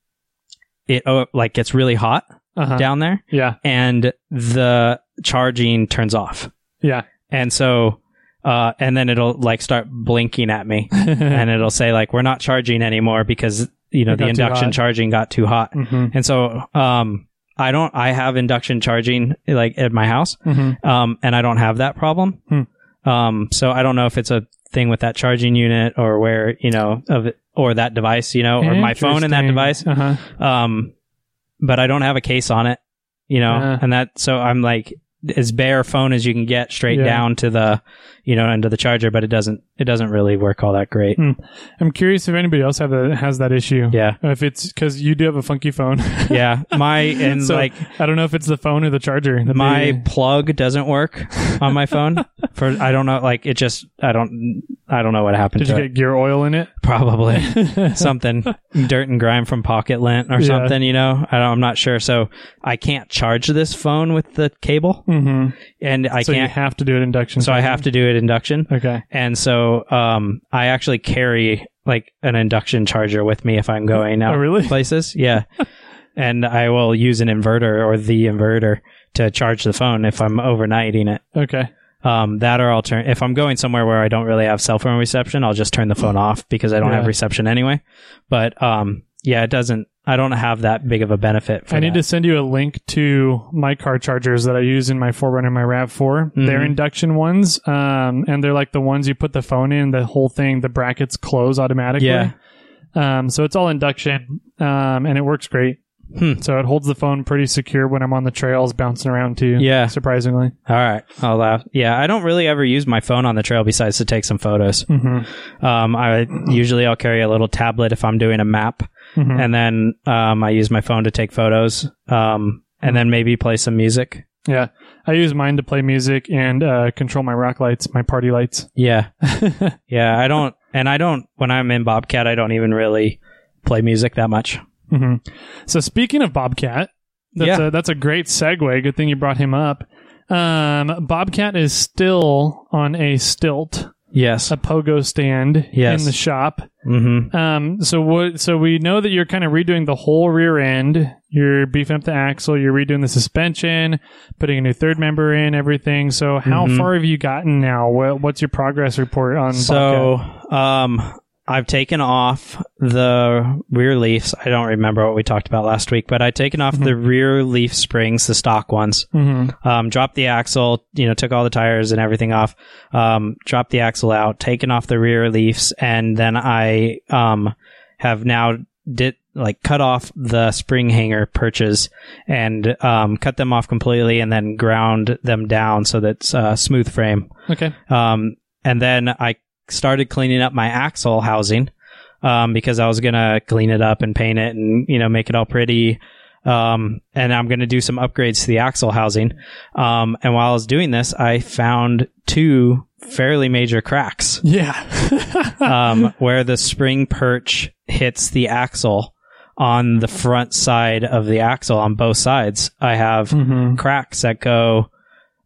it oh, like gets really hot uh-huh. down there, Yeah. and the charging turns off, Yeah. and so. Uh, and then it'll like start blinking at me and it'll say like we're not charging anymore because you know It the induction charging got too hot Mhm. and so um i don't i have induction charging like at my house Mhm. um and i don't have that problem Hmm. um so i don't know if it's a thing with that charging unit or where you know of it or that device you know or my phone and that device Uh-huh. But i don't have a case on it you know and that so i'm like as bare phone as you can get straight Yeah. down to the you know into the charger but it doesn't it doesn't really work all that great Hmm. I'm curious if anybody else have the, has that issue. yeah If it's because you do have a funky phone. yeah my and so like I don't know if it's the phone or the charger. My plug doesn't work on my phone for i don't know like it just i don't i don't know what happened did you to get it gear oil in it? probably something dirt and grime from pocket lint or Yeah. something you know I don't, i'm not sure so i can't charge this phone with the cable hmm and i so can't have to do it induction. so i have to do it induction Okay. and so um i actually carry like an induction charger with me if i'm going out Oh, really? places yeah and i will use an inverter or the inverter to charge the phone if i'm overnighting it Okay. um, that or I'll turn if I'm going somewhere where I don't really have cell phone reception, I'll just turn the phone off because I don't Yeah. have reception anyway. But um, yeah, it doesn't. I don't have that big of a benefit. For I need that. to send you a link to my car chargers that I use in my 4Runner and my Rav4. They're Mhm. induction ones, um, and they're like the ones you put the phone in, the whole thing, the brackets close automatically. Yeah. Um, so it's all induction, um, and it works great. Hmm. So it holds the phone pretty secure when I'm on the trails bouncing around too. Yeah. Surprisingly. All right. I'll laugh. yeah, I don't really ever use my phone on the trail besides to take some photos. hmm Um, I usually I'll carry a little tablet if I'm doing a map, hmm and then um, I use my phone to take photos. Um, and then maybe play some music. Yeah. I use mine to play music and, uh, control my rock lights, my party lights. Yeah, yeah. I don't, and I don't when I'm in Bobcat, I don't even really play music that much. hmm So speaking of Bobcat, that's Yeah. a that's a great segue. Good thing you brought him up. Um, Bobcat is still on a stilt, Yes. a pogo stand Yes. in the shop. Mm-hmm. Um, so what? So we know that you're kind of redoing the whole rear end. You're beefing up the axle. You're redoing the suspension, putting a new third member in, everything. So how Mhm. far have you gotten now? What, what's your progress report on So, um, I've taken off the rear leafs. I don't remember what we talked about last week, but I've taken off the rear leaf springs, the stock ones. hmm Um, dropped the axle, you know, took all the tires and everything off. Um, dropped the axle out, taken off the rear leafs, and then I um have now did like cut off the spring hanger perches and um cut them off completely, and then ground them down so that's uh, smooth frame. Okay. Um, and then I started cleaning up my axle housing, um, because I was gonna clean it up and paint it and, you know, make it all pretty. Um, and I'm gonna do some upgrades to the axle housing. Um, and while I was doing this, I found two fairly major cracks, Yeah. um, where the spring perch hits the axle on the front side of the axle on both sides. I have hmm cracks that go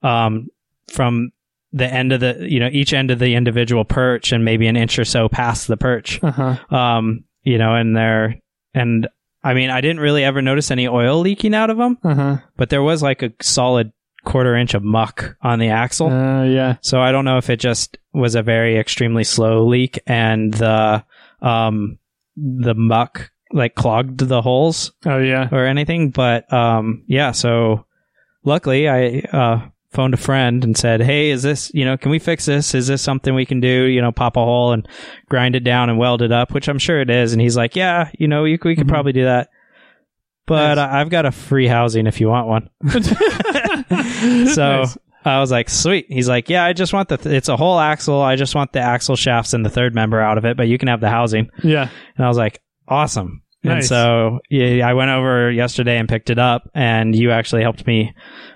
um, from the end of the you know each end of the individual perch and maybe an inch or so past the perch Uh-huh. um you know and there and i mean i didn't really ever notice any oil leaking out of them Uh-huh. but there was like a solid quarter inch of muck on the axle Uh, yeah. so i don't know if it just was a very extremely slow leak and the um the muck like clogged the holes Oh, yeah. or anything. But um, yeah, so luckily I uh, phoned a friend and said, "Hey, is this you know can we fix this? Is this something we can do? You know, pop a hole and grind it down and weld it up, which I'm sure it is." And he's like, "Yeah, you know, you, we could Mhm. probably do that." But Nice. I I've got a free housing if you want one. So Nice. I was like, sweet. He's like, yeah, I just want the, th- it's a whole axle. I just want the axle shafts and the third member out of it, but you can have the housing. yeah. And I was like, awesome. And so yeah, I went over yesterday and picked it up, and you actually helped me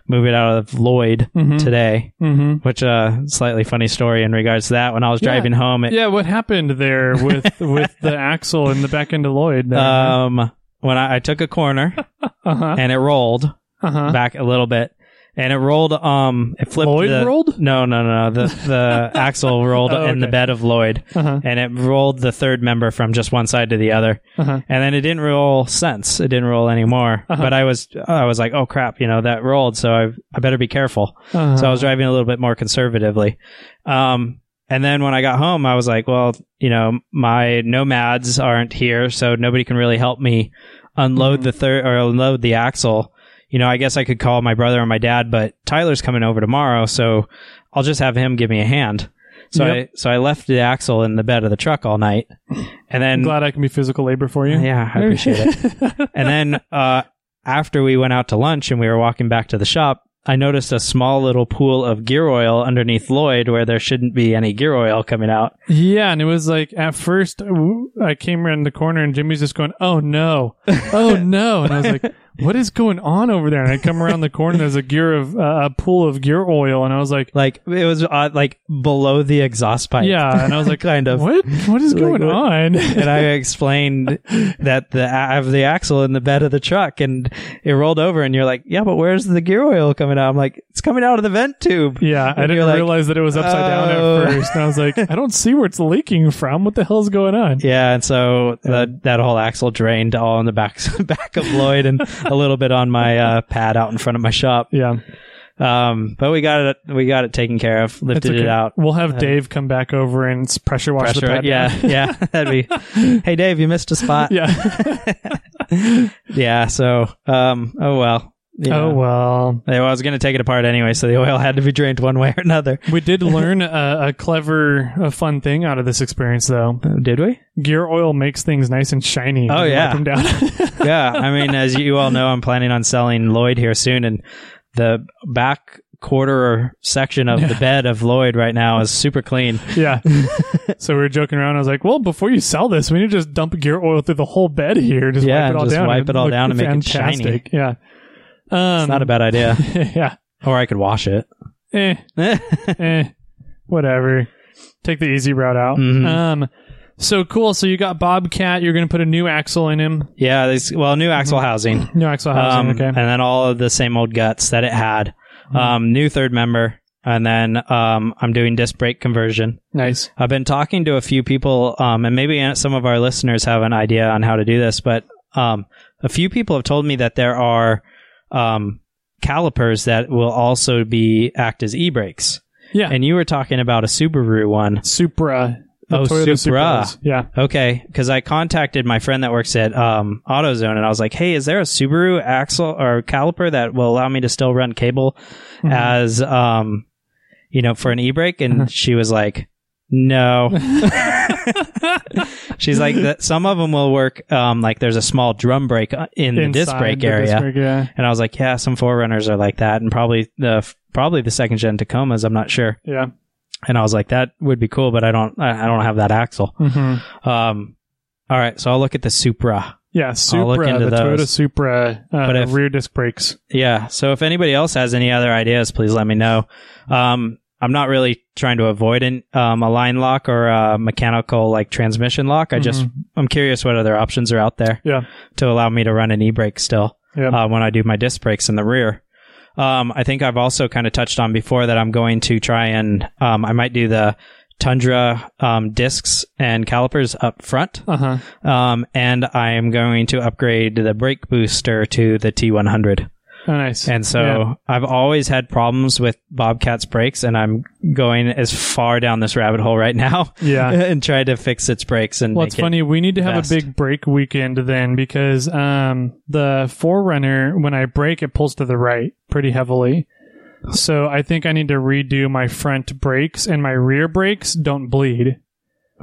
move it out of Lloyd Mhm. today, hmm which uh slightly funny story in regards to that. When I was Yeah. driving home, it, Yeah, what happened there with with the axle in the back end of Lloyd? There? um, when I, I took a corner uh-huh. and it rolled Uh-huh. back a little bit, and it rolled. Um, it flipped. Lloyd the, rolled? No, no, no, no. The the axle rolled Oh, in the bed of Lloyd, Uh-huh. and it rolled the third member from just one side to the other. Uh-huh. and then it didn't roll since it didn't roll anymore Uh-huh. but i was i was like oh crap you know that rolled so i i better be careful Uh-huh. so i was driving a little bit more conservatively um and then when i got home i was like well you know my nomads aren't here so nobody can really help me unload Mhm. the third or unload the axle you know i guess i could call my brother or my dad but tyler's coming over tomorrow so i'll just have him give me a hand so Yep. i so i left the axle in the bed of the truck all night and then I'm glad I can be physical labor for you. yeah, I appreciate it. and then uh, after we went out to lunch and we were walking back to the shop, I noticed a small little pool of gear oil underneath Lloyd where there shouldn't be any gear oil coming out. Yeah, and it was like at first I came around the corner and Jimmy's just going, "Oh no, oh no," and I was like, "What is going on over there?" And I come around the corner, there's a gear of uh, a pool of gear oil, and I was like, Like it was uh, like below the exhaust pipe. "Yeah," and I was like, kind of. "What? What is Like, going what- on?" and I explained that the I have the axle in the bed of the truck, and it rolled over. And you're like, "Yeah, but where's the gear oil coming out?" I'm like, "It's coming out of the vent tube." Yeah, I didn't like, realize that it was upside down "Oh." at first, and I was like, "I don't see where it's leaking from. What the hell's going on?" Yeah, and so the, that whole axle drained all in the back back of Lloyd and a little bit on my uh, pad out in front of my shop. Yeah, Um, but we got it. We got it taken care of. Lifted okay. it out. We'll have Dave come back over and pressure wash the Pressure. pad. Yeah, yeah. That'd be. Hey, Dave, you missed a spot. yeah. Yeah. So, um. Oh well. You Oh well. Well, I was going to take it apart anyway, so the oil had to be drained one way or another. We did learn a, a clever, a fun thing out of this experience, though. Uh, Did we? Gear oil makes things nice and shiny. Oh, yeah. them down. yeah, I mean, as you all know, I'm planning on selling Lloyd here soon, and the back quarter section of the bed of Lloyd right now is super clean. yeah. so we were joking around. I was like, "Well, before you sell this, we need to just dump gear oil through the whole bed here. Just Yeah, wipe it all just down. wipe it all look down and make it shiny. fantastic. Yeah. Um, It's not a bad idea. yeah. Or I could wash it. Eh. eh, whatever. Take the easy route out. Mhm. Um, so cool. So you got Bobcat. You're going to put a new axle in him. yeah, this, well, new axle housing. New axle housing. Um, okay. And then all of the same old guts that it had. Um, new third member. And then um, I'm doing disc brake conversion. nice. I've been talking to a few people, um, and maybe some of our listeners have an idea on how to do this, but um, a few people have told me that there are um, calipers that will also be act as e-brakes. Yeah. And you were talking about a Subaru one. Supra. Oh, Toyota Supra. Supras. Yeah. Okay, because I contacted my friend that works at um, AutoZone, and I was like, "Hey, is there a Subaru axle or caliper that will allow me to still run cable Mhm. as um, you know, for an e-brake?" And Uh-huh. she was like, "No." She's like, that some of them will work. Um, like there's a small drum brake uh, in the disc Inside brake the area, disc brake, yeah. and I was like, "Yeah, some 4Runners are like that, and probably the probably the second gen Tacomas. I'm not sure." Yeah. And I was like, "That would be cool, but I don't, I I don't have that axle." hmm Um, all right, so I'll look at the Supra. Yeah. I'll look Supra. into The Toyota those. Supra. Uh, But if- rear disc brakes. Yeah. So if anybody else has any other ideas, please let me know. Um, I'm not really trying to avoid an, um, a line lock or a mechanical like transmission lock. I just I'm curious what other options are out there Yeah. to allow me to run an e-brake still Yeah. uh, when I do my disc brakes in the rear. Um, I think I've also kind of touched on before that I'm going to try and um, I might do the Tundra um, discs and calipers up front. Uh huh. Um, and I am going to upgrade the brake booster to the T100. Oh, nice. And so Yeah. I've always had problems with Bobcat's brakes, and I'm going as far down this rabbit hole right now Yeah. and try to fix its brakes and Well, it's it- funny. We need to have best. a big brake weekend then because um, the 4Runner, when I brake, it pulls to the right pretty heavily. So I think I need to redo my front brakes and my rear brakes don't bleed.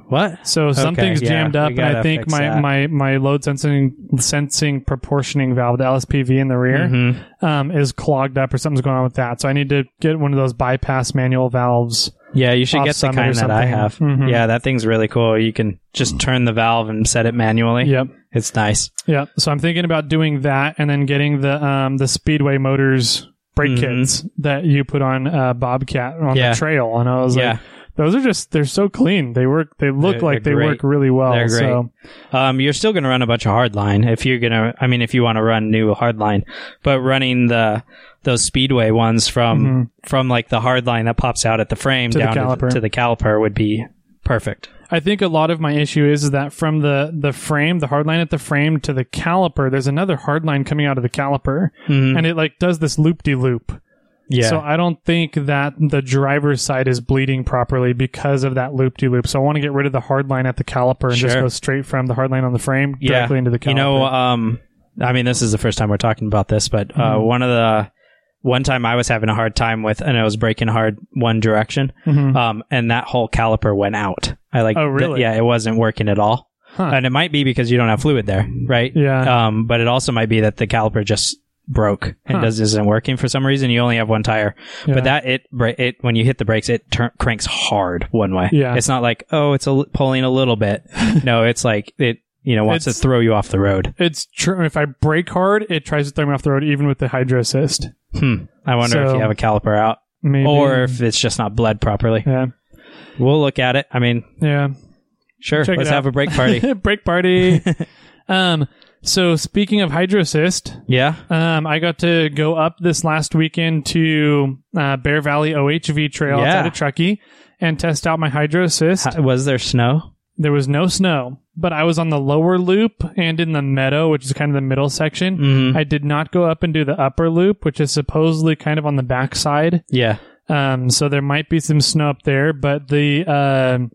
What? So something's yeah, jammed up, and I think my, that. my, my load sensing sensing proportioning valve, the LSPV in the rear, Mhm. um, is clogged up or something's going on with that. So I need to get one of those bypass manual valves. Yeah, you should get the kind that I have. Mhm. Yeah, that thing's really cool. You can just turn the valve and set it manually. Yep. It's nice. Yeah. So I'm thinking about doing that and then getting the um the Speedway Motors brake Mhm. kits that you put on uh, Bobcat on Yeah. the trail, and I was Yeah. like, those are just they're so clean. They work. They look They're- like they they're work really well. They're great. So Um, you're still going to run a bunch of hardline if you're going to, I mean, if you want to run new hardline, but running the, those speedway ones from, from like the hardline that pops out at the frame Mm-hmm. To the down caliper. To, to the caliper would be perfect. I think a lot of my issue is, is that from the the frame, the hard line at the frame to the caliper, there's another hard line coming out of the caliper, Mhm. and it like does this loop de loop. Yeah. So I don't think that the driver's side is bleeding properly because of that loop de loop. So I want to get rid of the hard line at the caliper and just go straight from the hard line on the frame directly into the caliper. You know, um, I mean, this is the first time we're talking about this, but uh, Mhm. one of the one time I was having a hard time with, and I was breaking hard one direction, Mhm. um, and that whole caliper went out. I like, Oh, really? yeah, it wasn't working at all, Huh. and it might be because you don't have fluid there, right? Yeah. Um, but it also might be that the caliper just broke and Huh. does isn't working for some reason. You only have one tire, Yeah. but that it it when you hit the brakes, it turn, cranks hard one way. Yeah. it's not like oh, it's a, pulling a little bit. no, it's like it you know wants It's- to throw you off the road. It's true. If I brake hard, it tries to throw me off the road, even with the hydro assist. Hmm. I wonder if you have a caliper out Maybe. or if it's just not bled properly. yeah, We'll look at it. I mean, yeah. sure. Check let's have a brake party. brake party. um. So speaking of hydro assist, yeah. um, I got to go up this last weekend to uh, Bear Valley OHV Trail Yeah. outside of Truckee and test out my hydro assist. Was there snow? there was no snow, but I was on the lower loop and in the meadow, which is kind of the middle section. Mhm. I did not go up and do the upper loop, which is supposedly kind of on the backside. Yeah. Um, so there might be some snow up there, but the um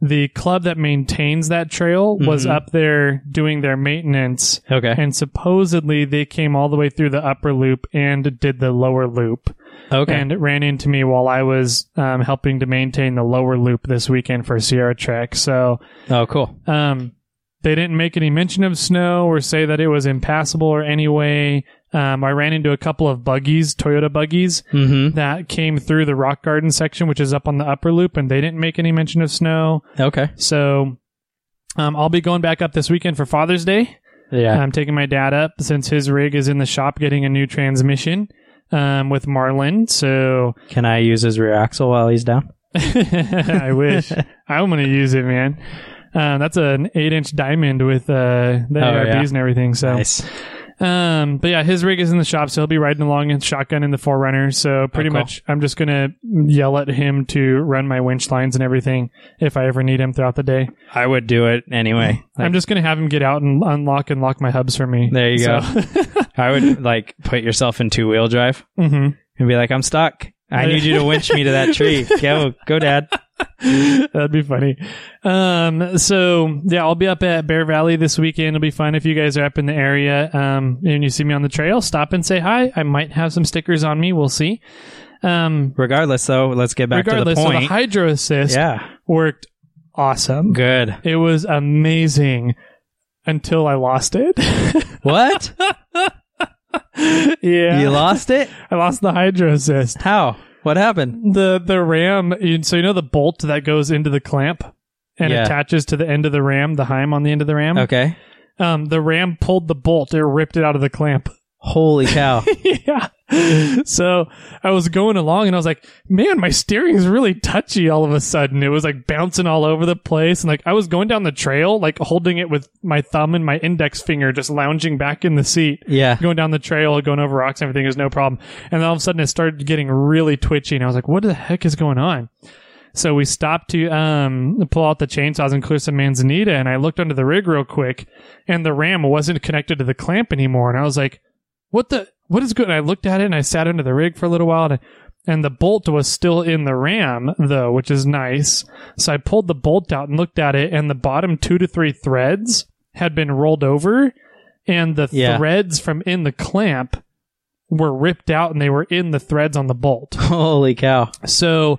the club that maintains that trail was Mhm. up there doing their maintenance, Okay. and supposedly they came all the way through the upper loop and did the lower loop, Okay. and it ran into me while I was um, helping to maintain the lower loop this weekend for Sierra Trek. So oh, cool. um, they didn't make any mention of snow or say that it was impassable or any way. Um, I ran into a couple of buggies, Toyota buggies, Mm-hmm. that came through the rock garden section, which is up on the upper loop, and they didn't make any mention of snow. Okay. So um, I'll be going back up this weekend for Father's Day. Yeah. I'm taking my dad up since his rig is in the shop getting a new transmission um, with Marlin. So Can I use his rear axle while he's down? I wish I'm going to use it, man. Um, that's an eight inch diamond with uh, the Oh, ARBs yeah. and everything. So Nice. Um, but yeah, his rig is in the shop, so he'll be riding along in shotgun in the 4Runner. So pretty Oh, cool. much, I'm just gonna yell at him to run my winch lines and everything if I ever need him throughout the day. I would do it anyway. I'm just gonna have him get out and unlock and lock my hubs for me. There you So- I would like put yourself in two wheel drive Mhm. and be like, I'm stuck. I need you to winch me to that tree. Go, go, dad. That'd be funny. Um, so yeah, I'll be up at Bear Valley this weekend. It'll be fun if you guys are up in the area. Um, and you see me on the trail, stop and say hi. I might have some stickers on me. We'll see. Um, Regardless, though, let's get back to the so the. Hydro Assist yeah. worked awesome. Good. It was amazing until I lost it. What? yeah, You lost it? I lost the Hydro Assist. How? What happened? The the ram. So you know the bolt that goes into the clamp and Yeah. attaches to the end of the ram, the heim on the end of the ram. Okay. Um, the ram pulled the bolt. It ripped it out of the clamp. Holy cow. yeah. So I was going along and I was like, man, my steering is really touchy all of a sudden. It was like bouncing all over the place. And like I was going down the trail, like holding it with my thumb and my index finger, just lounging back in the seat, Yeah. going down the trail, going over rocks and everything is no problem. And then all of a sudden it started getting really twitchy. And I was like, what the heck is going on? So we stopped to um, pull out the chainsaws and clear some manzanita. And I looked under the rig real quick and the ram wasn't connected to the clamp anymore. And I was like, what the, what is good? And I looked at it and I sat under the rig for a little while and, and the bolt was still in the ram though, which is nice. So I pulled the bolt out and looked at it and the bottom two to three threads had been rolled over and the Yeah. threads from in the clamp were ripped out and they were in the threads on the bolt. Holy cow. So,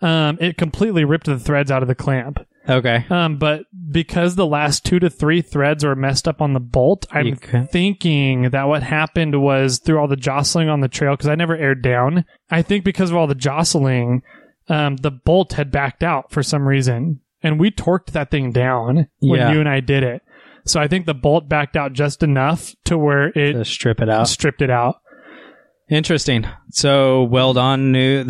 um, it completely ripped the threads out of the clamp. Okay. Um, but because the last two to three threads were messed up on the bolt, I'm can- thinking that what happened was through all the jostling on the trail, because I never aired down. I think because of all the jostling, um, the bolt had backed out for some reason. And we torqued that thing down when Yeah. you and I did it. So I think the bolt backed out just enough to where it To strip it out. stripped it out. Interesting. So weld on new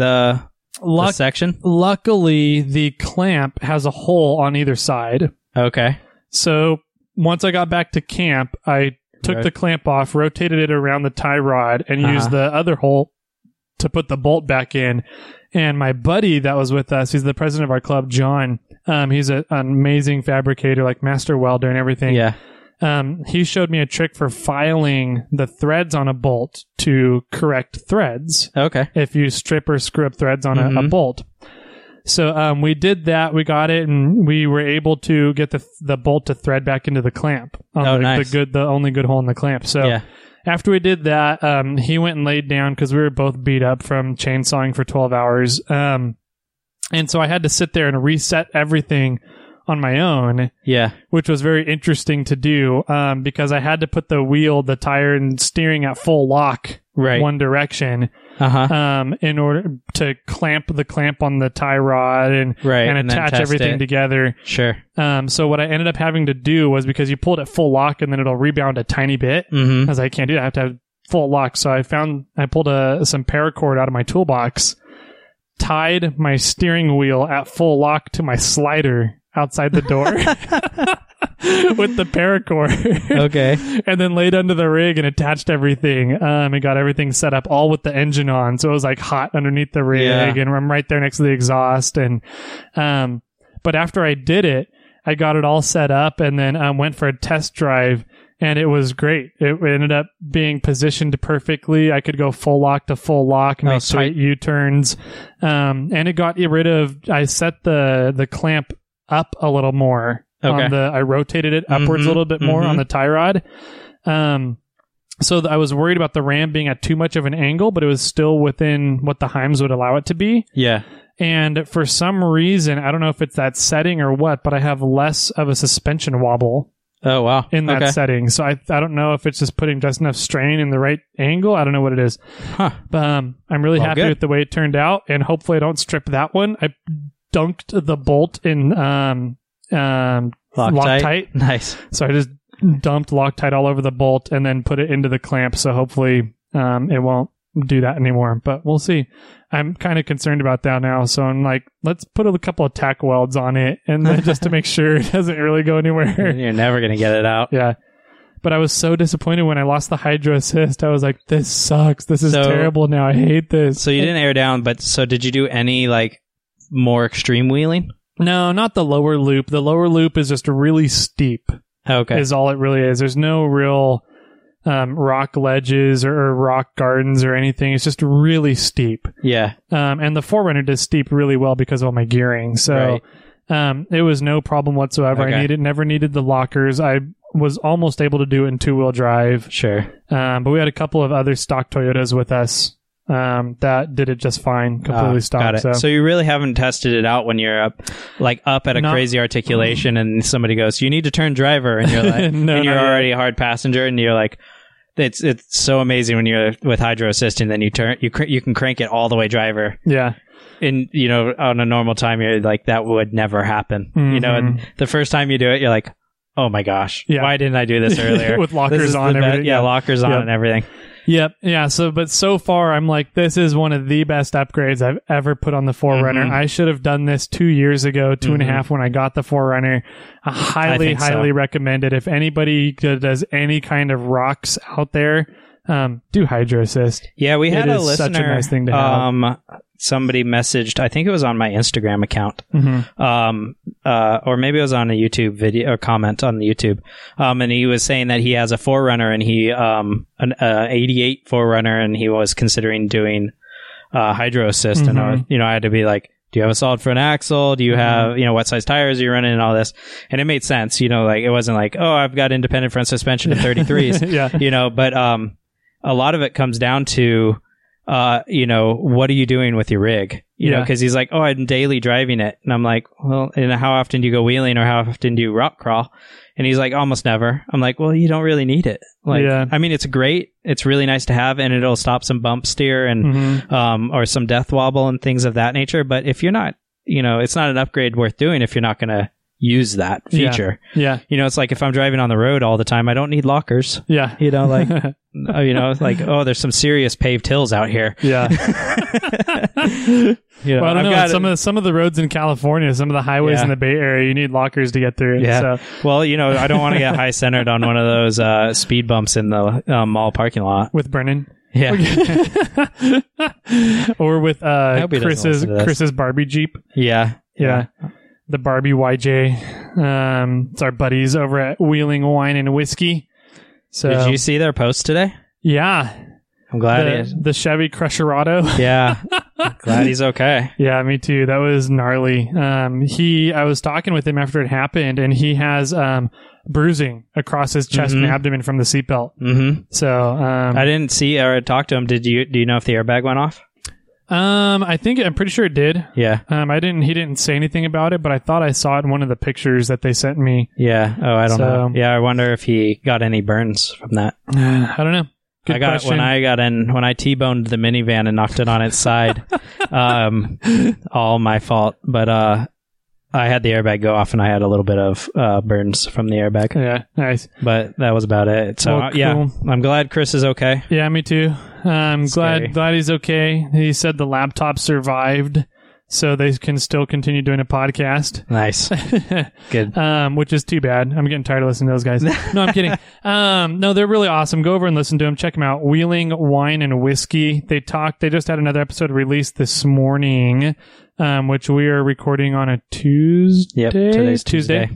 the, the section. luckily, the clamp has a hole on either side. Okay. So once I got back to camp, I took Right. the clamp off, rotated it around the tie rod, and Uh-huh. used the other hole to put the bolt back in. And my buddy that was with us, he's the president of our club, John. Um, he's a, an amazing fabricator, like master welder and everything. Yeah. Um, he showed me a trick for filing the threads on a bolt to correct threads Okay. if you strip or screw up threads on a, a Mhm. bolt. So um, we did that. We got it, and we were able to get the the bolt to thread back into the clamp. on Oh, the, nice. the good, the only good hole in the clamp. So Yeah. after we did that, um, he went and laid down because we were both beat up from chainsawing for twelve hours. Um, and so I had to sit there and reset everything on my own Yeah. which was very interesting to do um, because I had to put the wheel, the tire, and steering at full lock Right. one direction Uh huh. um, in order to clamp the clamp on the tie rod and Right. and, then attach everything it. together. Sure. Um, so what I ended up having to do was because you pull it at full lock and then it'll rebound a tiny bit. Mm-hmm. I was like, I can't do that. I have to have full lock. So I found I pulled a some paracord out of my toolbox, tied my steering wheel at full lock to my slider outside the door with the paracord. Okay. and then laid under the rig and attached everything um, and got everything set up all with the engine on so it was like hot underneath the rig Yeah. and i'm right there next to the exhaust and um, but after i did it I got it all set up and then um, went for a test drive and it was great. It ended up being positioned perfectly. I could go full lock to full lock, make Oh, tight U turns, um, and it got rid of. I set the the clamp up a little more Okay. on the. I rotated it upwards Mhm, a little bit more mhm. on the tie rod. Um, so th- I was worried about the ram being at too much of an angle, but it was still within what the Heims would allow it to be. Yeah. And for some reason, I don't know if it's that setting or what, but I have less of a suspension wobble Oh wow. in that okay. setting. So I I don't know if it's just putting just enough strain in the right angle. I don't know what it is. Huh. But um, I'm really Well, happy good. with the way it turned out, and hopefully I don't strip that one. I dunked the bolt in um um Loctite. Loctite. Nice. so I just dumped Loctite all over the bolt and then put it into the clamp. So hopefully um it won't do that anymore. But we'll see. I'm kind of concerned about that now. So I'm like, let's put a couple of tack welds on it, and then just to make sure it doesn't really go anywhere. You're never gonna get it out. Yeah. But I was so disappointed when I lost the hydro assist. I was like, this sucks. This is So- terrible now. I hate this. So you didn't air down, but so did you do any like more extreme wheeling? No, not the lower loop. The lower loop is just really steep, Okay. is all it really is. There's no real um, rock ledges or, or rock gardens or anything. It's just really steep. yeah. Um, and the 4Runner does steep really well because of all my gearing. So Right. um, it was no problem whatsoever. Okay. I needed, never needed the lockers. I was almost able to do it in two wheel drive. Sure. Um, but we had a couple of other stock Toyotas with us um, that did it just fine, completely Ah, stock. Got it. So, So. you really haven't tested it out when you're up, like up at a No. crazy articulation, and somebody goes, "You need to turn driver," and you're like, No, and you're not yet. already a hard passenger, and you're like, it's it's so amazing when you're with hydro assist, and then you turn you cr- you can crank it all the way driver, yeah, and you know on a normal time you're like that would never happen, you know, and the first time you do it, you're like. Oh my gosh! Yeah. Why didn't I do this earlier? With lockers on the and be- everything, yeah, yeah. lockers on and everything. Yep. Yeah. So, but so far, I'm like, this is one of the best upgrades I've ever put on the 4Runner. Mhm. I should have done this two years ago, two and a Mhm. half when I got the 4Runner. I highly, so. highly recommend it. If anybody does any kind of rocks out there, um, do Hydro Assist. Yeah, we had It a listener. such a nice thing to have. Um, somebody messaged. I think it was on my Instagram account. Mm-hmm. um, uh, or maybe it was on a YouTube video or comment on the YouTube. Um, and he was saying that he has a 4Runner and he, um, an uh, 88 4Runner and he was considering doing, uh, hydro assist. And, I was- Mhm. you know, I had to be like, do you have a solid front axle? Do you have, you know, what size tires are you running and all this? And it made sense, you know, like it wasn't like, oh, I've got independent front suspension and 33s, yeah. you know, but, um, a lot of it comes down to, uh, you know, what are you doing with your rig? You know, because he's like, oh, I'm daily driving it, and I'm like, well, and how often do you go wheeling, or how often do you rock crawl? And he's like, almost never. I'm like, well, you don't really need it. Like, Yeah. I mean, it's great. It's really nice to have, and it'll stop some bump steer and Mhm. um or some death wobble and things of that nature. But if you're not, you know, it's not an upgrade worth doing if you're not going to use that feature. Yeah. You know, it's like if I'm driving on the road all the time, I don't need lockers. Yeah. You know, like, uh, you know, like, oh, there's some serious paved hills out here. yeah. You know, Well, I don't I've know. got Some of the, some of the roads in California, some of the highways Yeah. in the Bay Area, you need lockers to get through. Yeah. So well, you know, I don't want to get high centered on one of those uh, speed bumps in the uh, mall parking lot. with Brennan. Yeah, or with uh, hope he doesn't Chris's listen to this. Chris's Barbie Jeep. yeah, Yeah. The Barbie YJ. Um, it's our buddies over at Wheeling Wine and Whiskey. So Did you see their post today? yeah, I'm glad. the, he, the Chevy Crusherado. yeah, glad he's okay. Yeah, me too. That was gnarly. Um, he, I was talking with him after it happened, and he has um, bruising across his chest and Mhm. abdomen from the seatbelt. hmm So, um, I didn't see or talk to him. Did you? Do you know if the airbag went off? Um, I think I'm pretty sure it did. Yeah, Um, I didn't. He didn't say anything about it, but I thought I saw it in one of the pictures that they sent me. yeah. Oh, I don't So- know. Yeah, I wonder if he got any burns from that. I don't know. Good I got question. when I got in when I t-boned the minivan and knocked it on its side. um, all my fault, but uh, I had the airbag go off and I had a little bit of uh, burns from the airbag, yeah, nice. but that was about it. So Well, uh, yeah, cool. I'm glad Chris is okay. Yeah, me too. I'm glad glad he's okay. He said the laptop survived, so they can still continue doing a podcast. Nice, good. um, which is too bad. I'm getting tired of listening to those guys. No, I'm kidding. Um, no, they're really awesome. Go over and listen to them. Check them out. Wheeling Wine and Whiskey. They talked. They just had another episode released this morning. Um, which we are recording on a Tuesday. Yep, today's Tuesday.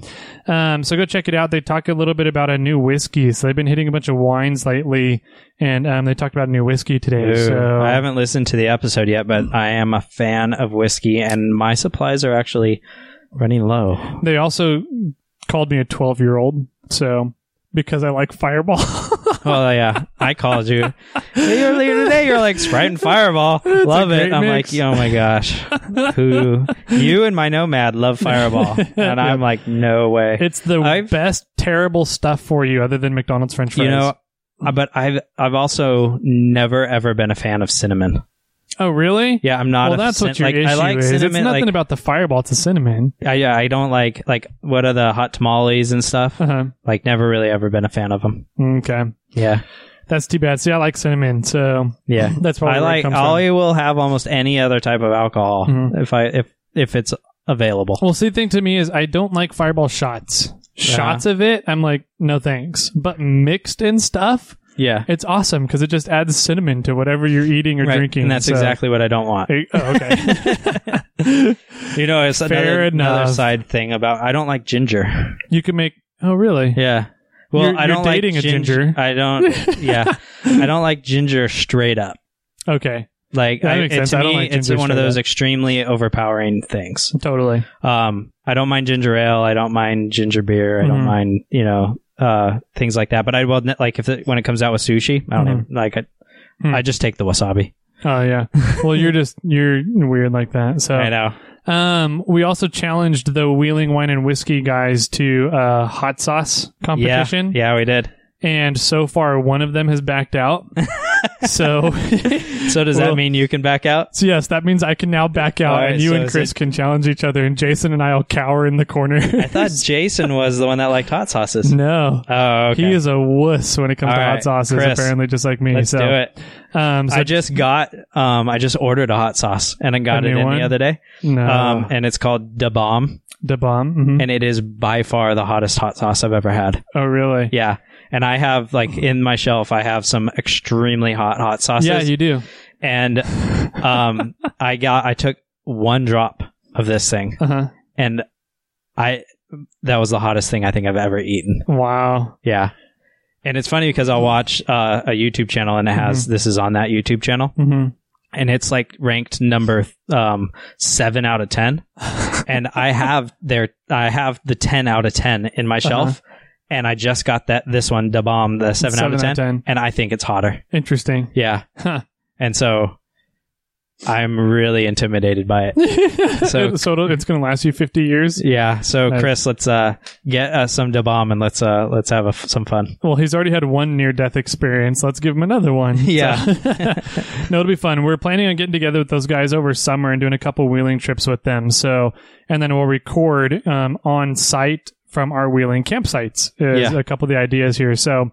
Um, so go check it out. They talk a little bit about a new whiskey. So they've been hitting a bunch of wines lately, and um, they talked about a new whiskey today. Ooh, so I haven't listened to the episode yet, but I am a fan of whiskey, and my supplies are actually running low. they also called me a 12 year old. So because I like Fireball. well, yeah, I called you earlier today. You're like Sprite and Fireball, a love it. I'm mix. like, oh my gosh, who? You and my Nomad love Fireball, and I'm like, no way. it's the I've- best terrible stuff for you other than McDonald's French fries. you know, uh, but I've I've also never ever been a fan of cinnamon. Oh really? Yeah, I'm not. well, a that's cin- what your like, issue I like is. cinnamon. it's nothing like, about the Fireball. It's the cinnamon. I, yeah, I don't like like what are the hot tamales and stuff. Uh-huh. Like, never really ever been a fan of them. Okay, Yeah, that's too bad. See, I like cinnamon, so yeah. that's probably I like. I will have almost any other type of alcohol Mhm. if I if if it's available. Well, see, the thing to me is I don't like Fireball shots. Shots of it, I'm like, no thanks. But mixed in stuff, Yeah, it's awesome because it just adds cinnamon to whatever you're eating or right. drinking. and that's So- exactly what I don't want. Oh, okay. You know, it's another, another side thing about I don't like ginger. you can make. Oh, really? Yeah. Well, You're- I don't like a ginger. I don't. Yeah, I don't like ginger straight up. Okay. Like, That I, it- to I don't me, like it's one of those up. extremely overpowering things. Totally. Um, I don't mind ginger ale. I don't mind ginger beer. I don't Mhm. mind, you know, uh, things like that. But I will like if it, when it comes out with sushi, I don't Mhm. even, like it. Hmm. I just take the wasabi. Oh yeah. Well, you're just you're weird like that. So I know. Um, we also challenged the Wheeling Wine and Whiskey guys to a hot sauce Yeah, competition, yeah, we did. And so far one of them has backed out. so, So does Well- that mean you can back out? so yes, that means I can now back out, right, and you so and Chris it- can challenge each other, and Jason and I'll cower in the corner. I thought Jason was the one that liked hot sauces. no. Oh, okay. He is a wuss when it comes All to hot sauces, Chris, apparently, just like me. Let's so, do it. Um, so I just got, um, I just ordered a hot sauce and I got it in one? the other day. no, Um, and it's called Da Bomb, the bomb. Mhm. and it is by far the hottest hot sauce I've ever had. oh, really? Yeah. And I have like in my shelf, I have some extremely hot hot sauces. Yeah, you do. and um, I got I took one drop of this thing, Uh huh. and I that was the hottest thing I think I've ever eaten. Wow. Yeah. And it's funny because I'll watch uh, a YouTube channel and it has this is on that YouTube channel hmm and it's like ranked number um, seven out of ten, and I have their I have the ten out of ten in my shelf, and I just got that this one Da Bomb the seven, out of 10, and I think it's hotter. Interesting. Yeah, Huh. and so I'm really intimidated by it. so, So- it's going to last you 50 years? Yeah, so. Chris, let's uh, get uh, some Da Bomb and let's uh, let's have a f- some fun. Well, he's already had one near death experience. Let's give him another one. Yeah. So- no, it'll be fun. We're planning on getting together with those guys over summer and doing a couple wheeling trips with them. So, and then we'll record um, on site from our wheeling campsites. Is Yeah. a couple of the ideas here. So,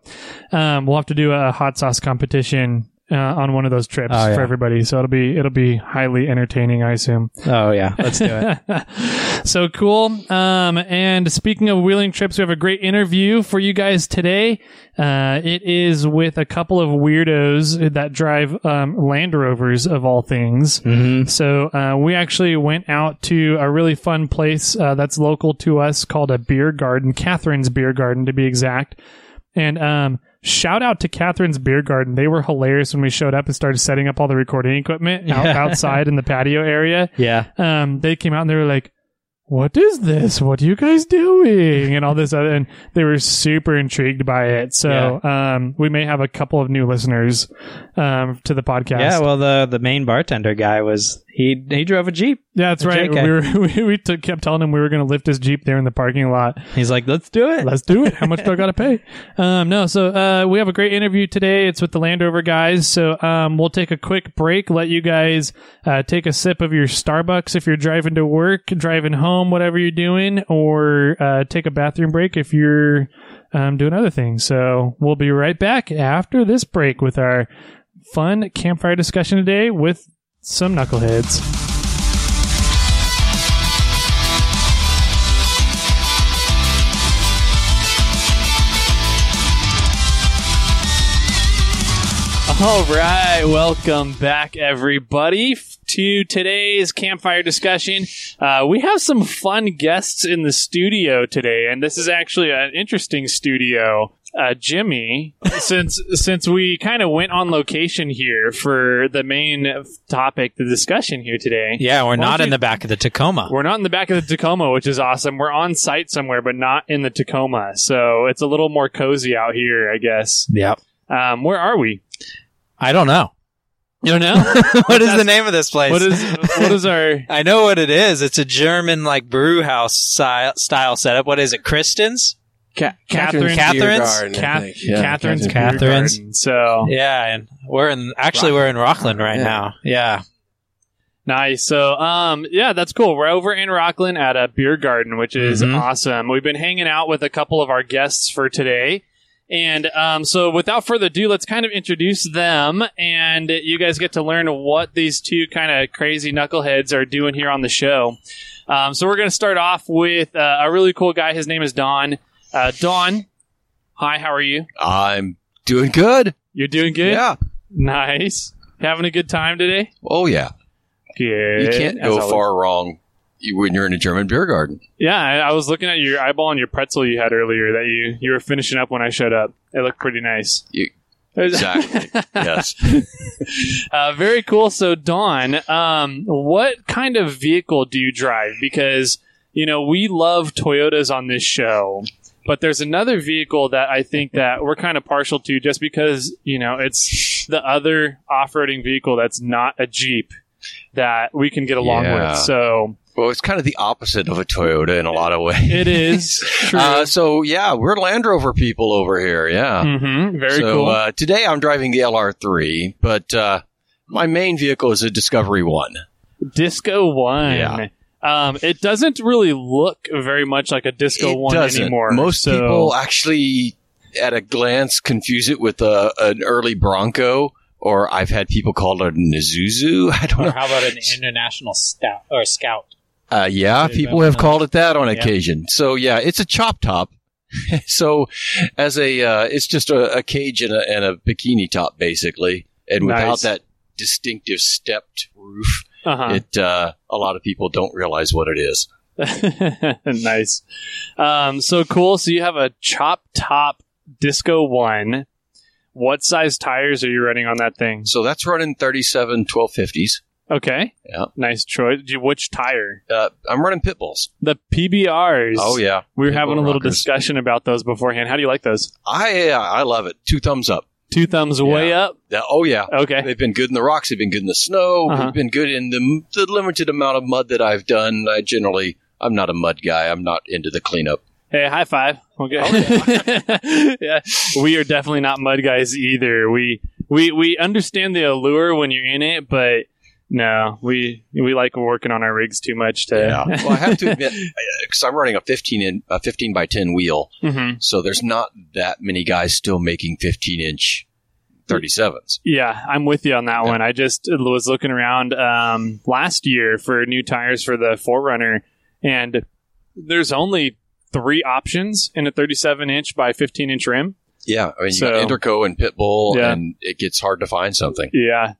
um, we'll have to do a hot sauce competition. Uh, on one of those trips Oh, yeah. for everybody, so it'll be it'll be highly entertaining, I assume. Oh yeah, let's do it. so cool. Um, and speaking of wheeling trips, we have a great interview for you guys today. Uh, it is with a couple of weirdos that drive um, Land Rovers of all things. hmm So uh, we actually went out to a really fun place uh, that's local to us called a beer garden, Catherine's Beer Garden to be exact. And um, shout out to Catherine's Beer Garden. They were hilarious when we showed up and started setting up all the recording equipment out, Yeah. outside in the patio area Yeah, um, they came out and they were like, "What is this? What are you guys doing?" And all this other, and they were super intrigued by it. So, um, we may have a couple of new listeners, um, to the podcast. yeah. Well, the the main bartender guy was he he drove a jeep. yeah, that's right. JK. We were we, we took, kept telling him we were going to lift his jeep there in the parking lot. He's like, let's do it. Let's do it. How much do I got to pay? Um, no, so uh, we have a great interview today. It's with the Land Rover guys. So um, we'll take a quick break, let you guys uh, take a sip of your Starbucks if you're driving to work, driving home, whatever you're doing, or uh, take a bathroom break if you're um, doing other things. So we'll be right back after this break with our fun campfire discussion today with some knuckleheads. All right, welcome back, everybody, to today's campfire discussion. Uh, we have some fun guests in the studio today, and this is actually an interesting studio. Uh, Jimmy, since since we kind of went on location here for the main topic, the discussion here today. Yeah, we're not don't in you- the back of the Tacoma. We're not in the back of the Tacoma, which is awesome. We're on site somewhere, but not in the Tacoma, so it's a little more cozy out here, I guess. Yep. Um, where are we? I don't know. You don't know what is the name of this place? what is what is our I know what it is. It's a German like brew house style, style setup. What is it? Kristen's? Ca- Catherine- Catherine's? Beer Garden, I Cath- Yeah, Catherine's, Catherine's Beer Catherine's. Garden. So Yeah, and we're in actually we're in Rocklin right Yeah. now. Yeah. nice. So um, yeah, that's cool. We're over in Rocklin at a beer garden, which is Mhm. awesome. We've been hanging out with a couple of our guests for today. And um, so, without further ado, let's kind of introduce them, and you guys get to learn what these two kind of crazy knuckleheads are doing here on the show. Um, so, we're going to start off with uh, a really cool guy. His name is Don. Uh, Don, hi, how are you? I'm doing good. You're doing good. Yeah. Nice. Having a good time today. Oh yeah. Good. You can't As go always. far wrong when you're in a German beer garden. Yeah, I, I was looking at your eyeball and your pretzel you had earlier that you you were finishing up when I showed up. It looked pretty nice. You- Exactly. yes. uh, very cool. So, Don, um, what kind of vehicle do you drive? Because you know we love Toyotas on this show, but there's another vehicle that I think that we're kind of partial to, just because you know it's the other off-roading vehicle that's not a Jeep that we can get along Yeah. with. So Well, it's kind of the opposite of a Toyota in a lot of ways. it is true. Uh, so yeah, we're Land Rover people over here. Yeah. hmm Very so cool. uh, today I'm driving the LR3, but uh, my main vehicle is a Discovery One. Disco One. Yeah. Um, it doesn't really look very much like a Disco it One doesn't. anymore. Most so- people actually, at a glance, confuse it with a, an early Bronco, or I've had people call it an Isuzu. I don't know. How about an international scout or scout? Uh, yeah, There's people have definitely- called it that on Yeah. occasion. So yeah, it's a chop top. so as a, uh, it's just a, a cage and a, and a bikini top basically, and without that distinctive stepped roof, Uh-huh. it uh, a lot of people don't realize what it is. nice. Um, so cool. So you have a chop top Disco One. What size tires are you running on that thing? So that's running 37 1250s. Okay. Yeah. Nice choice. Which tire? Uh, I'm running pit bulls. The PBRs. Oh yeah, We were Pit having a little rockers. discussion about those beforehand. How do you like those? I uh, I love it. Two thumbs up. Two thumbs way up. Yeah, oh yeah, Okay. They've been good in the rocks. They've been good in the snow. Uh-huh. They've been good in the, the limited amount of mud that I've done. I generally, I'm not a mud guy. I'm not into the cleanup. Hey, high five. Okay. Oh, yeah. We are definitely not mud guys either. We we we understand the allure when you're in it, but no, we we like working on our rigs too much to Well, I have to admit, because I'm running a 15 in a 15 by 10 wheel, Mhm. so there's not that many guys still making 15 inch 37s. Yeah, I'm with you on that Yeah. one. I just was looking around um, last year for new tires for the 4Runner, and there's only three options in a 37 inch by 15 inch rim. Yeah, I mean, you So- got Interco and Pitbull, Yeah. and it gets hard to find something. Yeah.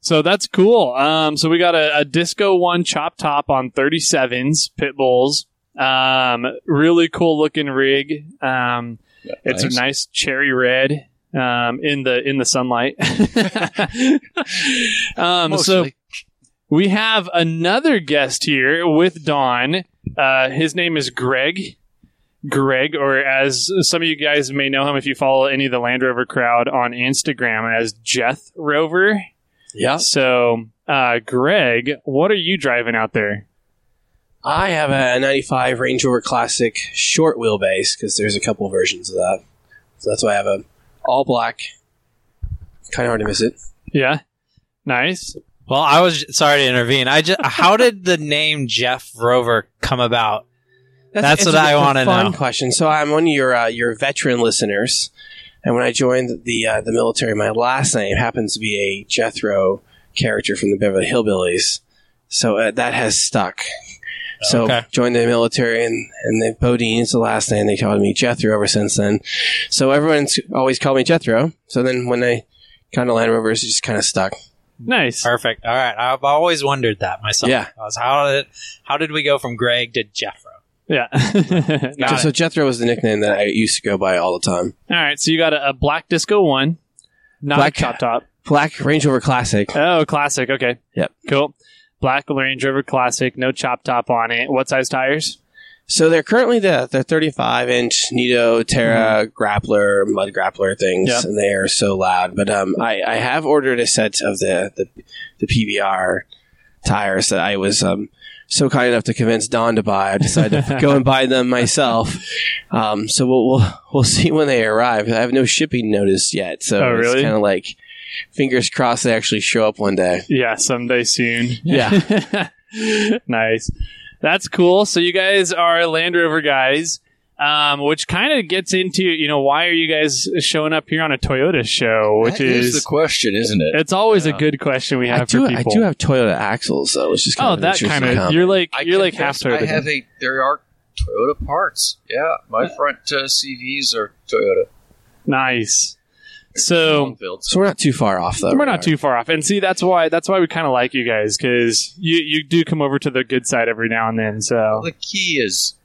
So that's cool. Um, so we got a, a Disco One chop top on 37s, pit bulls. Um, really cool looking rig. Um, Yeah, it's nice. a nice cherry red. Um, in the in the sunlight. um, so we have another guest here with Don. Uh, his name is Greg. Greg, or as some of you guys may know him if you follow any of the Land Rover crowd on Instagram as Jeth Rover. Yeah. So, uh, Greg, what are you driving out there? I have a 95 Range Rover Classic short wheelbase because there's a couple versions of that. So that's why I have a all black. Kind of hard to miss it. Yeah, nice. Well, I was sorry to intervene. I just how did the name Jeth Rover come about? That's it's what a- I it's wanna fun know. question. So I'm one of your uh, your veteran listeners, and when I joined the uh, the military, my last name happens to be a Jethro character from the Beverly Hillbillies. So uh, that has stuck. So Okay. joined the military, and and the Bodine is the last name. They called me Jethro ever since then. So everyone's always called me Jethro. So then when I kind of Land Rovers just kind of stuck. Nice. Perfect. All right. I've always wondered that myself. Yeah. I was, how did how did we go from Greg to Jethro? Yeah. Got so it. Jethro was the nickname that I used to go by all the time. All right. So you got a, a black disco one, not Black- a chop top. Black Range Rover Classic. Oh, classic. Okay. Yep. Cool. Black Range Rover Classic, no chop top on it. What size tires? So they're currently the the 35 inch Nitto Terra grappler mud grappler things, Yep. and they are so loud. But um, I, I have ordered a set of the the, the PBR tires that I was um so kind enough to convince Don to buy. I decided to go and buy them myself. Um, so we'll, we'll we'll see when they arrive. I have no shipping notice yet, so Oh, it's kind of like fingers crossed they actually show up one day. Yeah, someday soon. Yeah. nice. That's cool. So you guys are Land Rover guys, um, which kind of gets into you know why are you guys showing up here on a Toyota show? Which That is, is, the question, isn't it? it's always a good question we have I do for I do have Toyota axles though, which is kind oh, of an that kind of you're like I you're like half Toyota. I have a there are Toyota parts. Yeah, my front uh, CVs are Toyota. nice. So So we're not too far off, though. we're not too far off, and see that's why that's why we kind of like you guys because you you do come over to the good side every now and then. So the key is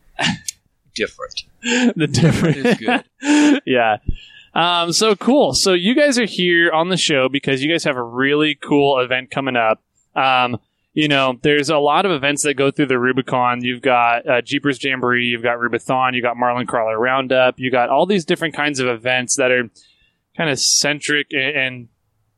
different. the different is good. yeah. Um, so cool. So you guys are here on the show because you guys have a really cool event coming up. Um, you know, there's a lot of events that go through the Rubicon. You've got uh, Jeepers Jamboree, you've got Rubithon, you've got Marlin Crawler Roundup, you got all these different kinds of events that are kind of centric and,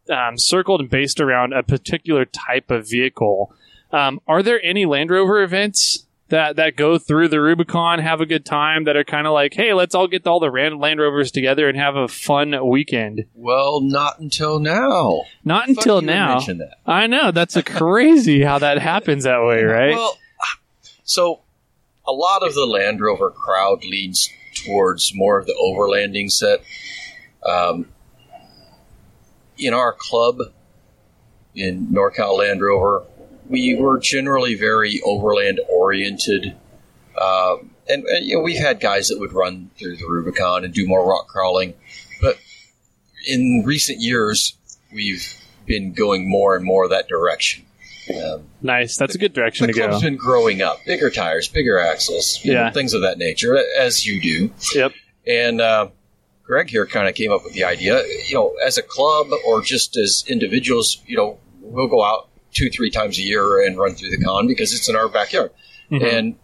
and um, circled and based around a particular type of vehicle. Um, are there any Land Rover events that that go through the Rubicon, have a good time, that are kind of like, hey, let's all get all the Land Rovers together and have a fun weekend? Well, not until now. Not until now. I know that's a crazy how that happens that way, right? Well, so a lot of the Land Rover crowd leans towards more of the overlanding set. Um, in our club in NorCal Land Rover, we were generally very overland oriented. Um, and, and you know, we've had guys that would run through the Rubicon and do more rock crawling. But in recent years, we've been going more and more that direction. Um, nice. That's a good direction the to go. club's been growing up. Bigger tires, bigger axles, you know, Yeah. things of that nature, as you do. Yep. And uh, Greg here kind of came up with the idea, you know, as a club or just as individuals, you know, we'll go out two, three times a year and run through the con because it's in our backyard. Mhm. And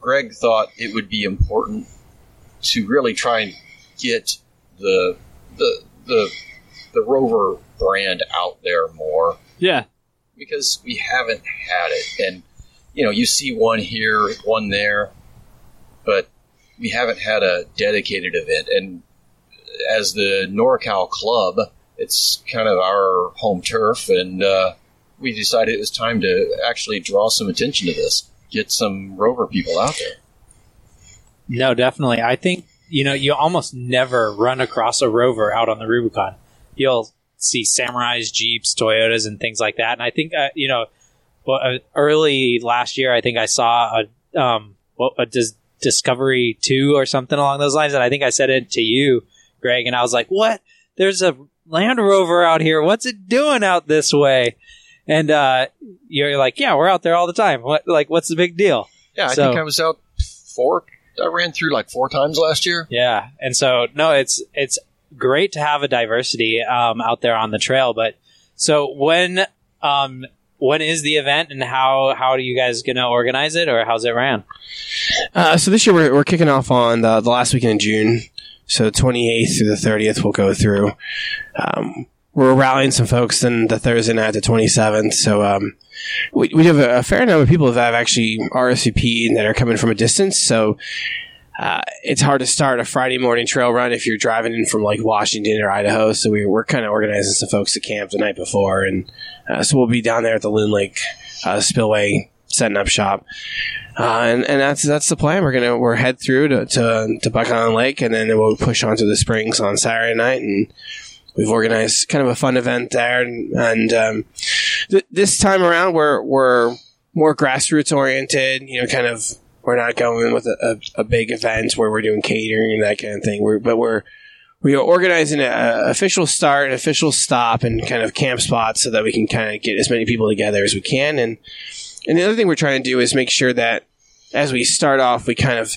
Greg thought it would be important to really try and get the the the the Rover brand out there more Yeah. because we haven't had it. And, you know, you see one here, one there, but we haven't had a dedicated event. And as the NorCal club, it's kind of our home turf. And uh, we decided it was time to actually draw some attention to this, get some rover people out there. No, definitely. I think you know you almost never run across a Rover out on the Rubicon. You'll see Samurais, Jeeps, Toyotas, and things like that. And I think uh, you know, well, uh, early last year, I think I saw a um, what a dis- Discovery Two or something along those lines, and I think I said it to you, Greg, and I was like, "What? There's a Land Rover out here. What's it doing out this way?" And uh, you're like, "Yeah, we're out there all the time. What? Like, what's the big deal?" Yeah, I So- think I was out four. I ran through like four times last year. Yeah, and so no, it's it's great to have a diversity um, out there on the trail. But so when um, when is the event, and how how are you guys going to organize it, or how's it ran? Uh, so this year we're, we're kicking off on the, the last weekend in June. So 28th through the 30th we'll go through. Um, we're rallying some folks in the Thursday night, the 27th. So um, we, we have a, fair number of people that have actually RSVP'd that are coming from a distance. So uh, it's hard to start a Friday morning trail run if you're driving in from like Washington or Idaho. So we, we're kind of organizing some folks to camp the night before. And uh, so we'll be down there at the Loon Lake uh, Spillway setting up shop. Uh, and, and that's that's the plan. We're gonna we're head through to to, to Buck Island Lake, and then we'll push on to the Springs on Saturday night, and we've organized kind of a fun event there. And, and um, th- this time around, we're we're more grassroots oriented. You know, kind of we're not going with a, a, a big event where we're doing catering and that kind of thing. We're but we're we are organizing an official start, an official stop, and kind of camp spots so that we can kind of get as many people together as we can. And and the other thing we're trying to do is make sure that as we start off, we kind of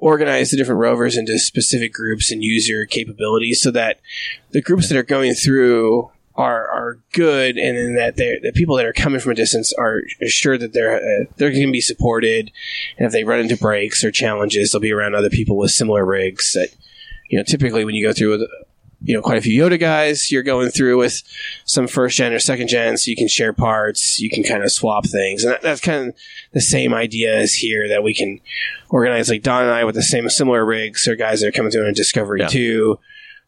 organize the different rovers into specific groups and user capabilities so that the groups that are going through are are good and that the people that are coming from a distance are assured that they're uh, they're going to be supported. And if they run into breaks or challenges they'll be around other people with similar rigs that you know typically when you go through you know quite a few Yota guys you're going through with some first gen or second gen so you can share parts you can kind of swap things. And that, that's kind of the same idea as here that we can organize like Don and I with the same similar rigs or guys that are coming through on Discovery Yeah. 2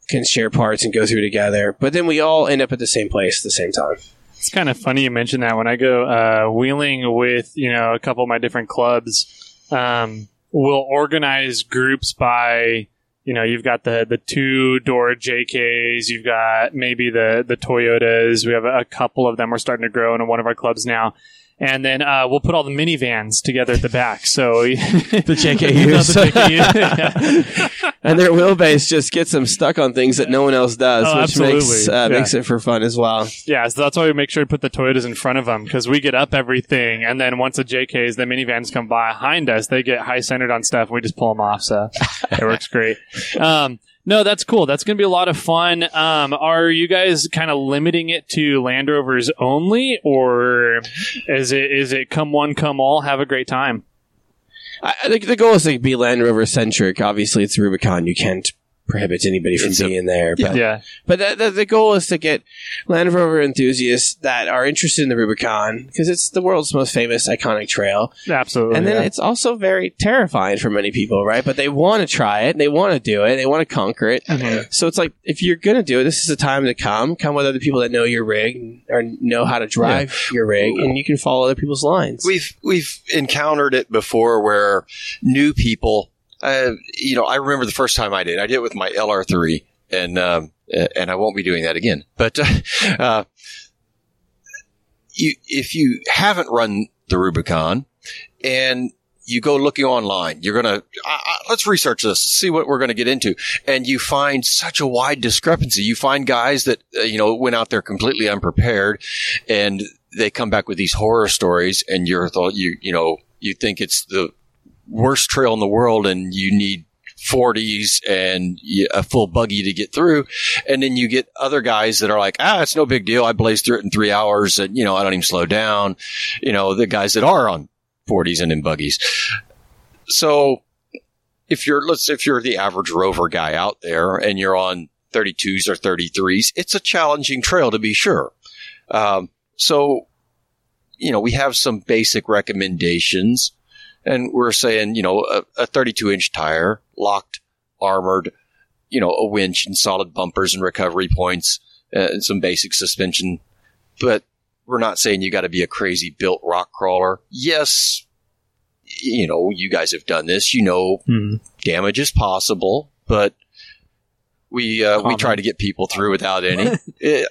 can share parts and go through together. But then we all end up at the same place at the same time. It's kind of funny you mentioned that. When I go uh, wheeling with you know a couple of my different clubs, um, we'll organize groups by you know you've got the the two door JKs, you've got maybe the the Toyotas. We have a, couple of them. We're starting to grow in one of our clubs now. And then uh, we'll put all the minivans together at the back. So the JKUs. and their wheelbase just gets them stuck on things that no one else does Oh, which makes uh, Yeah. makes it for fun as well Yeah, so that's why we make sure to put the Toyotas in front of them because we get up everything, and then once the JKs, the minivans come behind us, they get high centered on stuff. We just pull them off, so it works great. Um, no, that's cool. That's going to be a lot of fun. Um, are you guys kind of limiting it to Land Rovers only, or is it is it come one, come all? Have a great time. I, think the goal is to be Land Rover centric. Obviously, it's Rubicon. You can't prohibit anybody from It's a- being there. But, Yeah, but the, the, the goal is to get Land Rover enthusiasts that are interested in the Rubicon because it's the world's most famous iconic trail. absolutely. and then yeah. it's also very terrifying for many people, right? But they want to try it. They want to do it. They want to conquer it. Mhm. So it's like, if you're going to do it, this is the time to come. Come with other people that know your rig or know how to drive your rig, and you can follow other people's lines. We've we've encountered it before where new people, uh, you know, I remember the first time I did. I did it with my LR3, and um, and I won't be doing that again. But uh, you, if you haven't run the Rubicon, and you go looking online, you're gonna uh, let's research this, see what we're gonna get into, and you find such a wide discrepancy. You find guys that uh, you know went out there completely unprepared, and they come back with these horror stories, and you're thought you you know you think it's the worst trail in the world, and you need 40s and a full buggy to get through. And then you get other guys that are like, ah, it's no big deal. I blazed through it in three hours and, you know, I don't even slow down. You know, the guys that are on 40s and in buggies. So if you're, let's, if you're the average rover guy out there and you're on 32s or 33s, it's a challenging trail to be sure. Um, so, you know, we have some basic recommendations and we're saying, you know, a, a 32 inch tire, locked, armored, you know, a winch and solid bumpers and recovery points, uh, and some basic suspension. But we're not saying you got to be a crazy built rock crawler. Yes, you know, you guys have done this. You know, Hmm. damage is possible, but we uh, we try to get people through without any.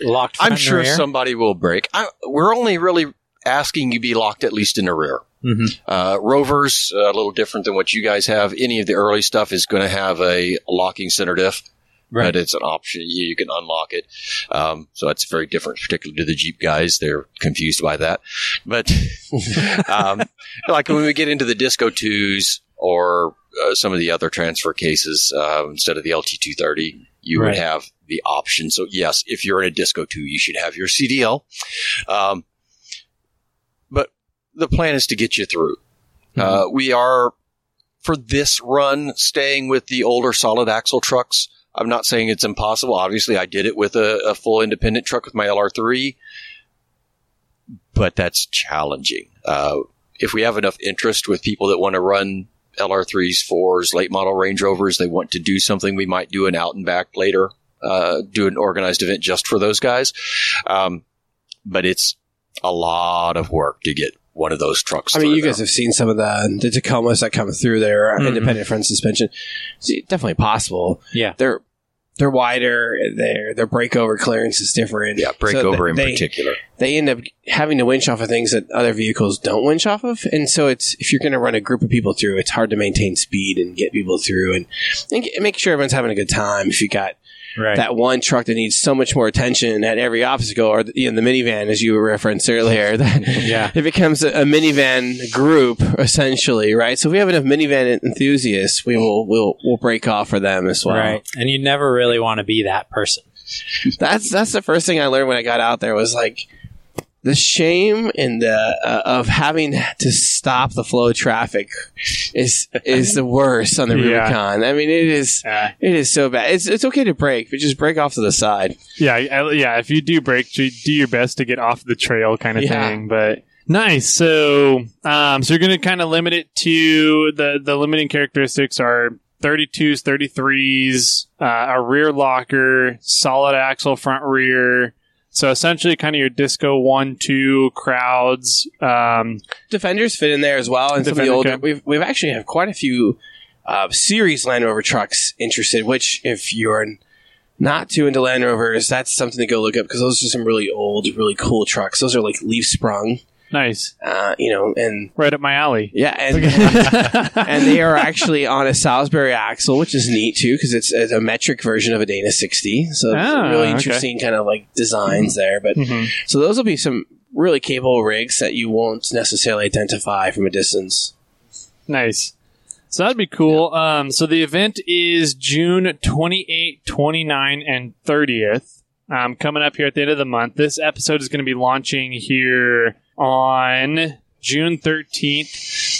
Locked. I'm sure somebody will break. I, we're only really asking you be locked at least in the rear. Mhm. Uh, Rovers, uh, a little different than what you guys have. Any of the early stuff is going to have a locking center diff, Right. but it's an option. You, you can unlock it. Um, so that's very different, particularly to the Jeep guys. They're confused by that. But um, like when we get into the Disco 2s or uh, some of the other transfer cases, uh, instead of the LT230, you Right. would have the option. So yes, if you're in a Disco 2, you should have your CDL. Um, the plan is to get you through. Uh, we are, for this run, staying with the older solid axle trucks. I'm not saying it's impossible. Obviously, I did it with a, a full independent truck with my LR3, but that's challenging. Uh, if we have enough interest with people that want to run LR3s, 4s, late model Range Rovers, they want to do something, we might do an out and back later, uh, do an organized event just for those guys. Um, but it's a lot of work to get one of those trucks. I mean, you there. guys have seen some of the the Tacomas that come through there, Mhm. independent front suspension. It's definitely possible. Yeah. They're they're wider. Their their breakover clearance is different. Yeah, breakover So over in they- particular. They end up having to winch off of things that other vehicles don't winch off of, and so it's if you're going to run a group of people through, it's hard to maintain speed and get people through and, and get, make sure everyone's having a good time. If you got Right. that one truck that needs so much more attention at every obstacle, or you know, the minivan, as you referenced earlier, that Yeah. it becomes a, a minivan group essentially, right? So if we have enough minivan enthusiasts, we will we'll we'll break off for them as well. Right. And you never really want to be that person. That's that's the first thing I learned when I got out there was like the shame and the uh, of having to stop the flow of traffic is is the worst on the Yeah. Rubicon. I mean, it is Uh, it is so bad. It's it's okay to break, but just break off to the side. yeah, I- yeah. If you do break, do your best to get off the trail, kind of Yeah. thing. But nice. So, um, so you're going to kind of limit it to the the limiting characteristics are 32s, 33s, uh, a rear locker, solid axle front rear. So essentially, kind of your disco one two crowds. Um, Defenders fit in there as well, and some of the older. We've we've actually have quite a few uh, series Land Rover trucks interested. Which, if you're not too into Land Rovers, that's something to go look up because those are some really old, really cool trucks. Those are like leaf sprung, nice, uh, you know, and right up my alley. yeah, and and they are actually on a Salisbury axle, which is neat too because it's, it's a metric version of a Dana 60. So Ah, really okay. interesting kind of like designs there. But Mhm. so those will be some really capable rigs that you won't necessarily identify from a distance. Nice. So that'd be cool. Um, so the event is June 28, 29, and 30th. Um, coming up here at the end of the month. This episode is going to be launching here on June 13th.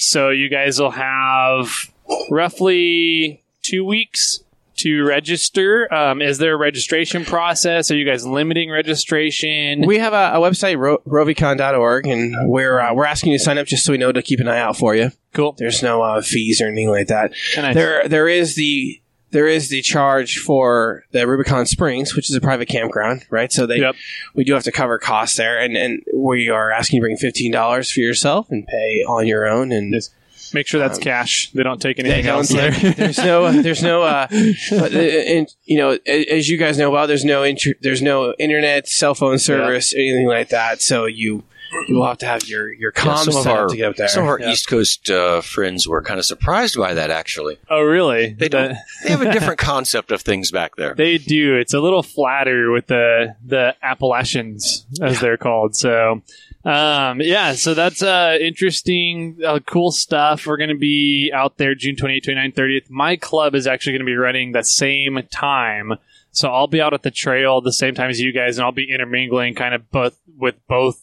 So you guys will have roughly two weeks to register. Um, is there a registration process? Are you guys limiting registration? We have a, a website, ro- rovicon.org, and we're uh, we're asking you to sign up just so we know to keep an eye out for you. cool. There's no uh, fees or anything like that. Nice. There, there is the there is the charge for the Rubicon Springs, which is a private campground, right? So they Yep. we do have to cover costs there, and and we are asking you to bring fifteen dollars for yourself and pay on your own. And Yes. Make sure that's cash. They don't take Um, anything don't- else there. there's no there's no uh, but, uh, and you know as you guys know well, there's no inter- there's no internet, cell phone service, anything like that. So you you will have to have your your Yeah, comms some of set up our to get up there. some of our Yeah. East Coast uh, friends were kind of surprised by that. Actually, oh, really? they don't. they have a different concept of things back there. They do. It's a little flatter with the the Appalachians, as they're called. So, um, yeah. So that's uh, interesting, uh, cool stuff. We're going to be out there June 28th, 29th, 30th. My club is actually going to be running the same time. So I'll be out at the trail the same time as you guys, and I'll be intermingling kind of both with both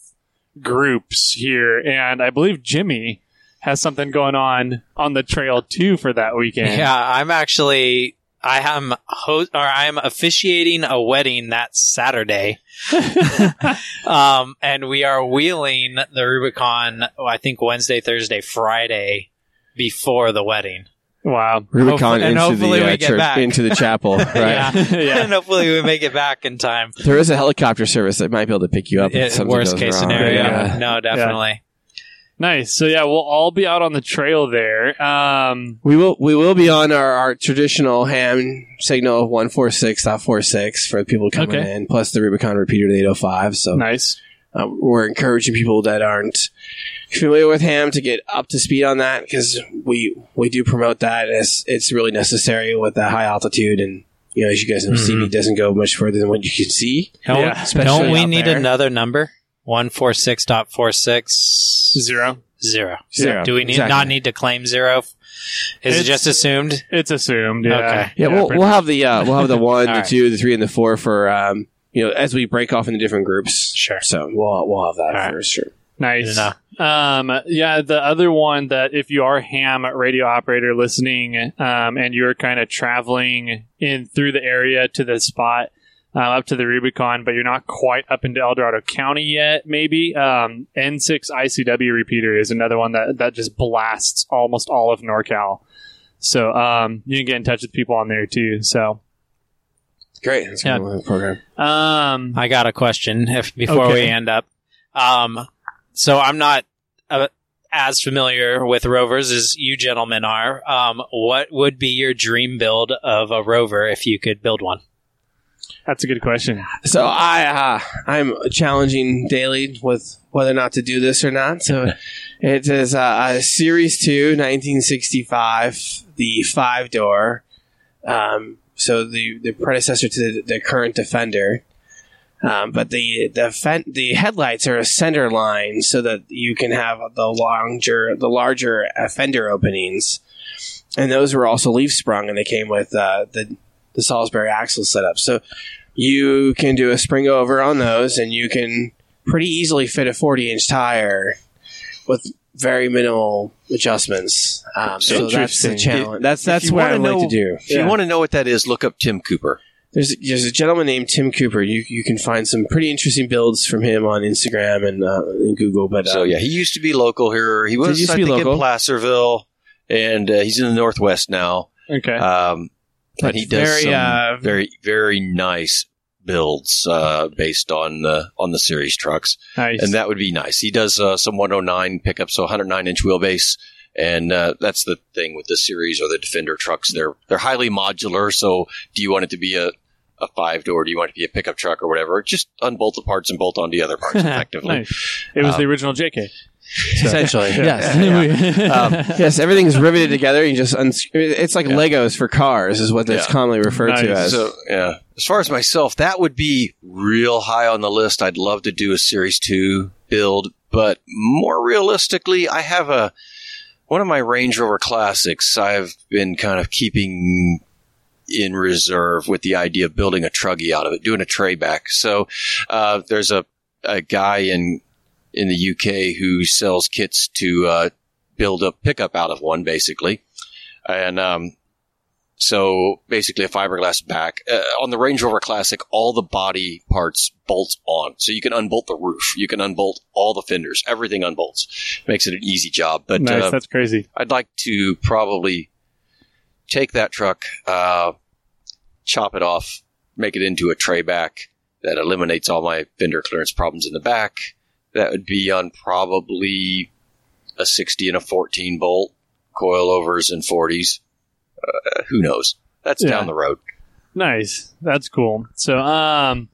groups here. And I believe Jimmy has something going on on the trail too for that weekend. Yeah, I'm actually I am host or I'm officiating a wedding that Saturday. um, and we are wheeling the Rubicon. I think Wednesday, Thursday, Friday before the wedding. Wow. Rubicon Hopefully- and into hopefully the we uh, get church, back. into the chapel, right? Yeah. Yeah. and hopefully we make it back in time. There is a helicopter service that might be able to pick you up. It- something worst case wrong. scenario. Yeah. No, definitely. Nice. So yeah, we'll all be out on the trail there. Um, We will we will be on our, our traditional ham signal of 146.46 for people coming Okay. in, plus the Rubicon repeater to 805. So nice. Uh, we're encouraging people that aren't familiar with ham to get up to speed on that because we we do promote that as it's really necessary with the high altitude and you know as you guys know Mhm. CB doesn't go much further than what you can see. Don't, Yeah, especially don't we need there. another number? 146.46 Zero. zero. Zero. Do we need Exactly. not need to claim zero? Is it just assumed? It's assumed. Yeah. Okay. Yeah, we'll, we'll have the uh, we'll have the one, the All right. two, the three, and the four for um, you know as we break off into different groups. Sure. So we'll we'll have that All right. for sure. Nice. Good Um, yeah, the other one that if you are ham radio operator listening, um, and you're kind of traveling in through the area to the spot, uh, up to the Rubicon, but you're not quite up into El Dorado County yet, maybe, um, N6 ICW repeater is another one that, that just blasts almost all of NorCal. So, um, you can get in touch with people on there too. So, Great. That's Yeah. a program. um, I got a question if before Okay. we end up. Um, so I'm not uh, as familiar with rovers as you gentlemen are. Um, what would be your dream build of a rover if you could build one? That's a good question. So I uh, I'm challenging daily with whether or not to do this or not. So it is uh, a Series Two, 1965, the five door. Um, so the the predecessor to the, the current Defender. Um, but the the the headlights are a center line so that you can have the larger the larger fender openings, and those were also leaf sprung, and they came with uh, the the Salisbury axle setup. So you can do a spring over on those, and you can pretty easily fit a 40 inch tire with very minimal adjustments. Um, so that's the Interesting. challenge. That's that's what I'd like know- to do. If you want to know what that is, look up Tim Cooper. There's there's a gentleman named Tim Cooper. You you can find some pretty interesting builds from him on Instagram and, uh, and Google. But uh, So yeah, he used to be local here. He was used to I be think local? in Placerville, and uh, he's in the Northwest now. Okay. Um, But he does very, some uh, very very nice builds uh, based on the on the series trucks, nice. and that would be nice. He does uh, some 109 pickups, so 109 inch wheelbase. And uh, that's the thing with the series or the Defender trucks. They're they're highly modular. So, do you want it to be a, a five door? Do you want it to be a pickup truck or whatever? Just unbolt the parts and bolt on the other parts effectively. nice. It was Um, the original JK. essentially, yes. Um, yes, everything's riveted together. You just uns- it's like Yeah. Legos for cars, is what it's commonly referred to as. So yeah, as far as myself, that would be real high on the list. I'd love to do a Series Two build, but more realistically, I have a one of my Range Rover Classics. I've been kind of keeping in reserve with the idea of building a truggy out of it, doing a tray back. So uh, there's a a guy in in the UK who sells kits to uh, build a pickup out of one, basically, and um, so basically a fiberglass back. Uh, on the Range Rover Classic, all the body parts bolt on. So you can unbolt the roof. You can unbolt all the fenders. Everything unbolts. Makes it an easy job. But nice. uh, That's crazy. I'd like to probably take that truck, uh, chop it off, make it into a tray back that eliminates all my fender clearance problems in the back. That would be on probably a 60 and a 14 bolt, coilovers and 40s. Uh, who knows? That's Yeah. down the road. Nice. That's cool. So, um,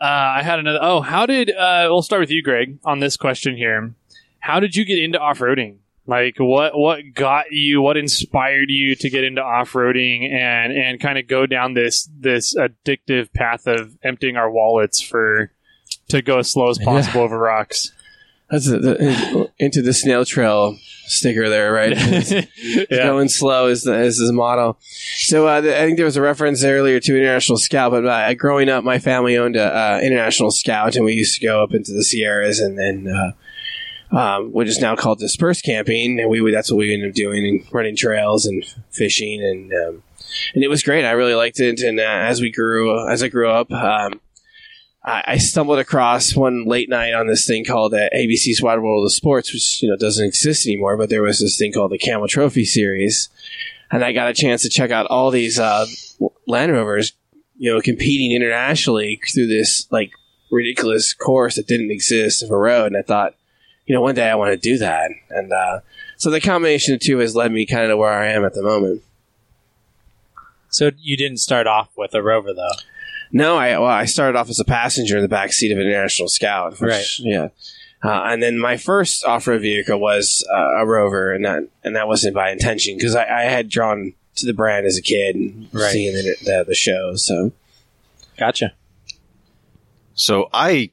uh, I had another. Oh, how did? Uh, we'll start with you, Greg, on this question here. How did you get into off roading? Like, what what got you? What inspired you to get into off roading and and kind of go down this this addictive path of emptying our wallets for to go as slow as possible over rocks? That's a, the, into the snail trail sticker there, right? yeah. Going slow is the, is his motto. So uh, th- I think there was a reference earlier to International Scout, but uh, growing up, my family owned a uh, International Scout, and we used to go up into the Sierras and then. Uh, um, what is now called dispersed camping, and we would, that's what we ended up doing, and running trails and fishing, and um, and it was great. I really liked it. And uh, as we grew, as I grew up, um, I, stumbled across one late night on this thing called uh, ABC's Wide World of Sports, which you know doesn't exist anymore. But there was this thing called the Camel Trophy Series, and I got a chance to check out all these uh, Land Rovers, you know, competing internationally through this like ridiculous course that didn't exist of a road. And I thought, you know, one day I want to do that. And uh, so the combination of two has led me kind of to where I am at the moment. So you didn't start off with a rover though. No, I well, I started off as a passenger in the back seat of an International Scout. which- Right. Yeah. Uh, and then my first off-road vehicle was uh, a Rover, and that and that wasn't by intention because I, I had drawn to the brand as a kid and Right. seeing the, the the shows. So Gotcha. So I,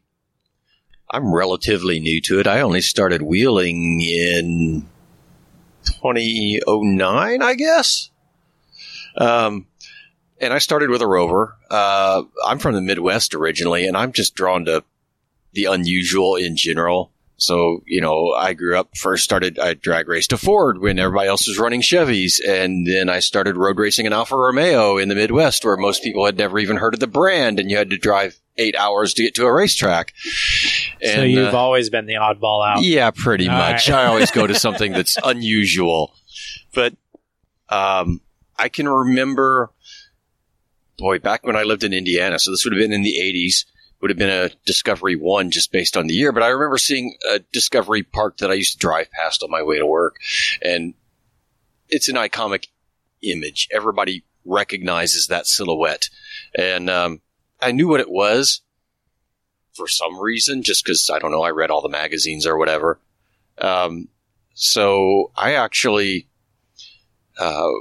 I'm relatively new to it. I only started wheeling in 2009, I guess. Um, and I started with a Rover. Uh, I'm from the Midwest originally, and I'm just drawn to the unusual in general. So, you know, I grew up first started, I drag raced a Ford when everybody else was running Chevys. And then I started road racing an Alfa Romeo in the Midwest where most people had never even heard of the brand and you had to drive eight hours to get to a racetrack. so you've uh, always been the oddball out. yeah, pretty All much. right. I always go to something that's unusual. But um, I can remember, boy, back when I lived in Indiana, so this would have been in the 80s, would have been a Discovery 1 just based on the year. But I remember seeing a Discovery Park that I used to drive past on my way to work. And it's an iconic image. Everybody recognizes that silhouette. And um, I knew what it was for some reason, just because I don't know, I read all the magazines or whatever. Um, so I actually, uh,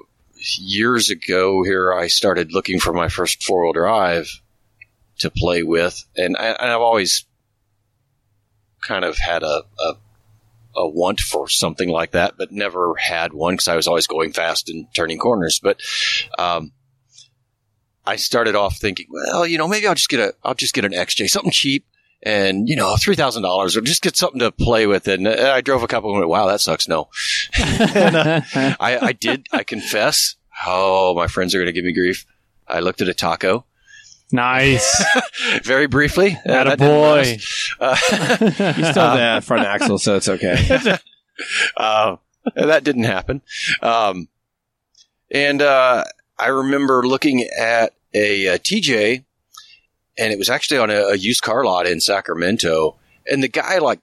years ago here, I started looking for my first four wheel drive to play with, and, I, I've always kind of had a, a a want for something like that, but never had one because I was always going fast and turning corners. But um, I started off thinking, well, you know, maybe I'll just get a, I'll just get an XJ, something cheap, and you know, three thousand dollars, or just get something to play with. And uh, I drove a couple and went, wow, that sucks. No, and, uh, I, I did. I confess. Oh, my friends are going to give me grief. I looked at a taco nice. very briefly. At a boy. Uh, You still have the front axle, so it's okay. uh, that didn't happen. Um, and uh, I remember looking at a, uh TJ, and it was actually on a, a used car lot in Sacramento, and the guy like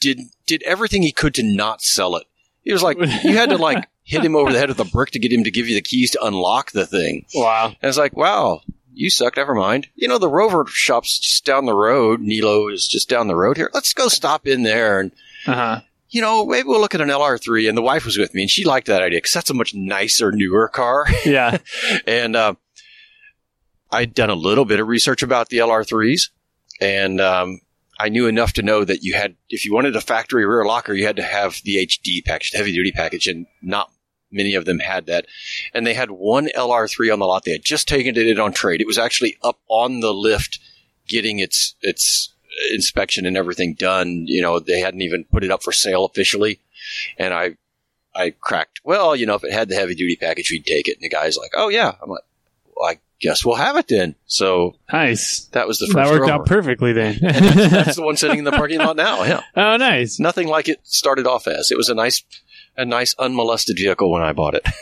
did did everything he could to not sell it. He was like, you had to like hit him over the head with a brick to get him to give you the keys to unlock the thing. wow. And it's like, wow, you suck. Never mind. You know, the Rover shop's just down the road. Niello is just down the road here. Let's go stop in there and Uh huh. you know, maybe we'll look at an LR3. And the wife was with me, and she liked that idea because that's a much nicer, newer car. Yeah. and uh, I'd done a little bit of research about the LR3s, and um, I knew enough to know that you had, if you wanted a factory rear locker, you had to have the HD package, the heavy duty package, and not many of them had that. And they had one LR3 on the lot. They had just taken it in on trade. It was actually up on the lift, getting its its inspection and everything done. You know, they hadn't even put it up for sale officially. And I, I cracked. Well, you know, if it had the heavy duty package, we'd take it. And the guy's like, "Oh yeah." I'm like, "Well, I guess we'll have it then." So Nice. that was the first. That worked out perfectly then. That's the one sitting in the parking lot now. Yeah, oh, nice. nothing like it started off as. It was a nice, a nice unmolested vehicle when I bought it.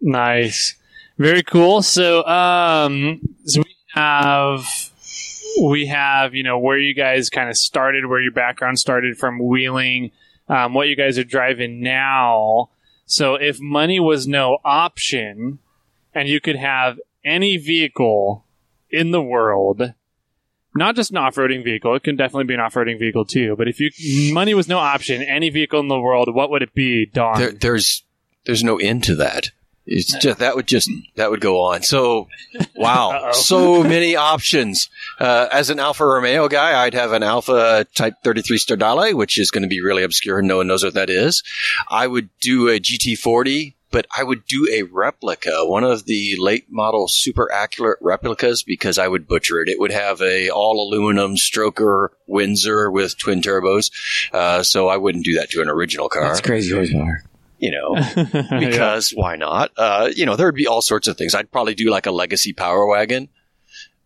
Nice. Very cool. So, um, so we have, we have, you know, where you guys kind of started, where your background started from wheeling, um, what you guys are driving now. So if money was no option and you could have any vehicle in the world, not just an off-roading vehicle, it can definitely be an off-roading vehicle too, but if you, money was no option, any vehicle in the world, what would it be, Don? There, there's, there's no end to that. It's just that would just that would go on. So, wow, so many options. Uh, as an Alfa Romeo guy, I'd have an Alfa Type 33 Stradale, which is going to be really obscure and no one knows what that is. I would do a GT40, but I would do a replica, one of the late model super accurate replicas, because I would butcher it. It would have a all aluminum stroker Windsor with twin turbos, uh, so I wouldn't do that to an original car. That's crazy horsepower. You know, because why not? Uh, you know, there would be all sorts of things. I'd probably do like a legacy power wagon.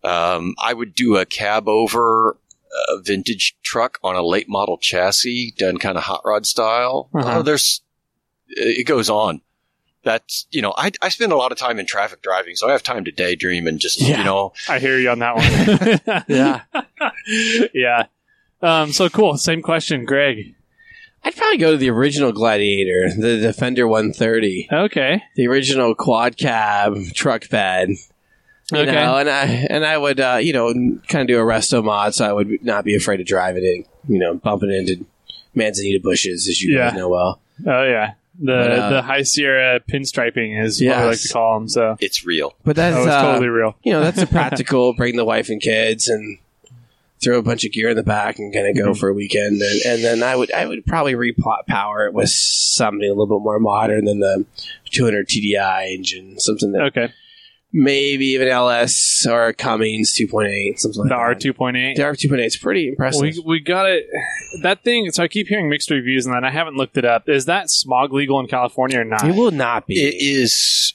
Um, I would do a cab over uh, vintage truck on a late model chassis, done kind of hot rod style. Uh-huh. Oh, there's, it goes on. That's, you know, I, I spend a lot of time in traffic driving, so I have time to daydream and just, Yeah. you know, I hear you on that one. Yeah. yeah. Um, so cool. Same question, Greg. I'd probably go to the original Gladiator, the Defender 130, Okay. the original quad cab truck bed. You Okay. know, and I and I would uh, you know kind of do a resto mod, so I would not be afraid to drive it in, you know, bumping into manzanita bushes, as you Yeah. guys know well. Oh yeah. The But, uh, the high Sierra pinstriping is what I like to call them. So it's real. But that's oh, uh, totally real. you know that's a practical. bring the wife and kids and throw a bunch of gear in the back and kind of go Mhm. for a weekend, and, and then I would I would probably repower it with something a little bit more modern than the 200 TDI engine, something that Okay. Maybe even LS or a Cummins 2.8, something like The that. R two point eight. The R two point eight is pretty impressive. We we got it. That thing. So I keep hearing mixed reviews and then I haven't looked it up. Is that smog legal in California or not? it will not be. It is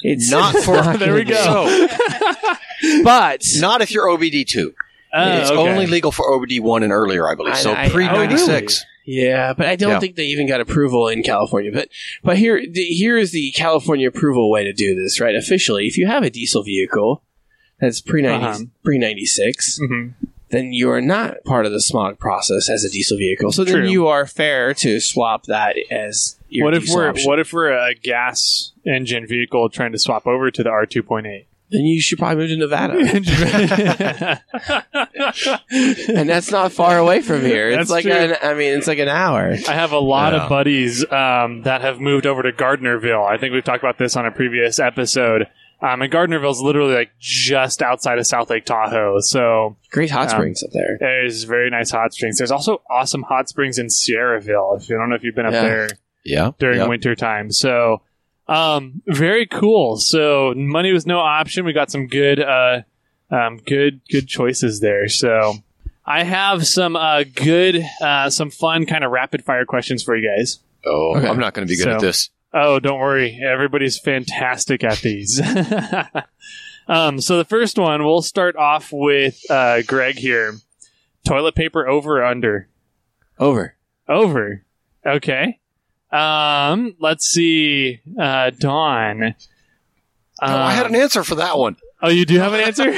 it's not for- not there we go. but not if you're OBD2. Oh, it's okay. only legal for OBD1 and earlier, I believe. I- so pre oh, 96. Yeah, but I don't Yeah. think they even got approval in California. But but here the, here is the California approval way to do this, right? Officially, if you have a diesel vehicle that's pre 90 Uh-huh. pre ninety six, Mhm. then you are not part of the smog process as a diesel vehicle. So then you are fair to swap that as your what if diesel we're option. what if we're a gas engine vehicle trying to swap over to the R two point eight? Then you should probably move to Nevada, and that's not far away from here. That's It's like true. an, I mean, it's like an hour. I have a lot Yeah. of buddies um, that have moved over to Gardnerville. I think we've talked about this on a previous episode. Um, and is literally like just outside of South Lake Tahoe, so Great hot Um, springs up there. there's very nice hot springs. There's also awesome hot springs in Sierraville. If you I don't know if you've been up Yeah. there Yeah. during yeah. winter time. So, um, very cool. So money was no option. We got some good, uh, um, good, good choices there. So I have some, uh, good, uh, some fun kind of rapid fire questions for you guys. Oh, Okay. I'm not going to be good So- at this. Oh, don't worry. Everybody's fantastic at these. um, so the first one, we'll start off with, uh, Greg here. Toilet paper over or under? Over. Over. Okay. Um, let's see. Uh, Don. Oh, I had Um, an answer for that one. Oh, you do have an answer?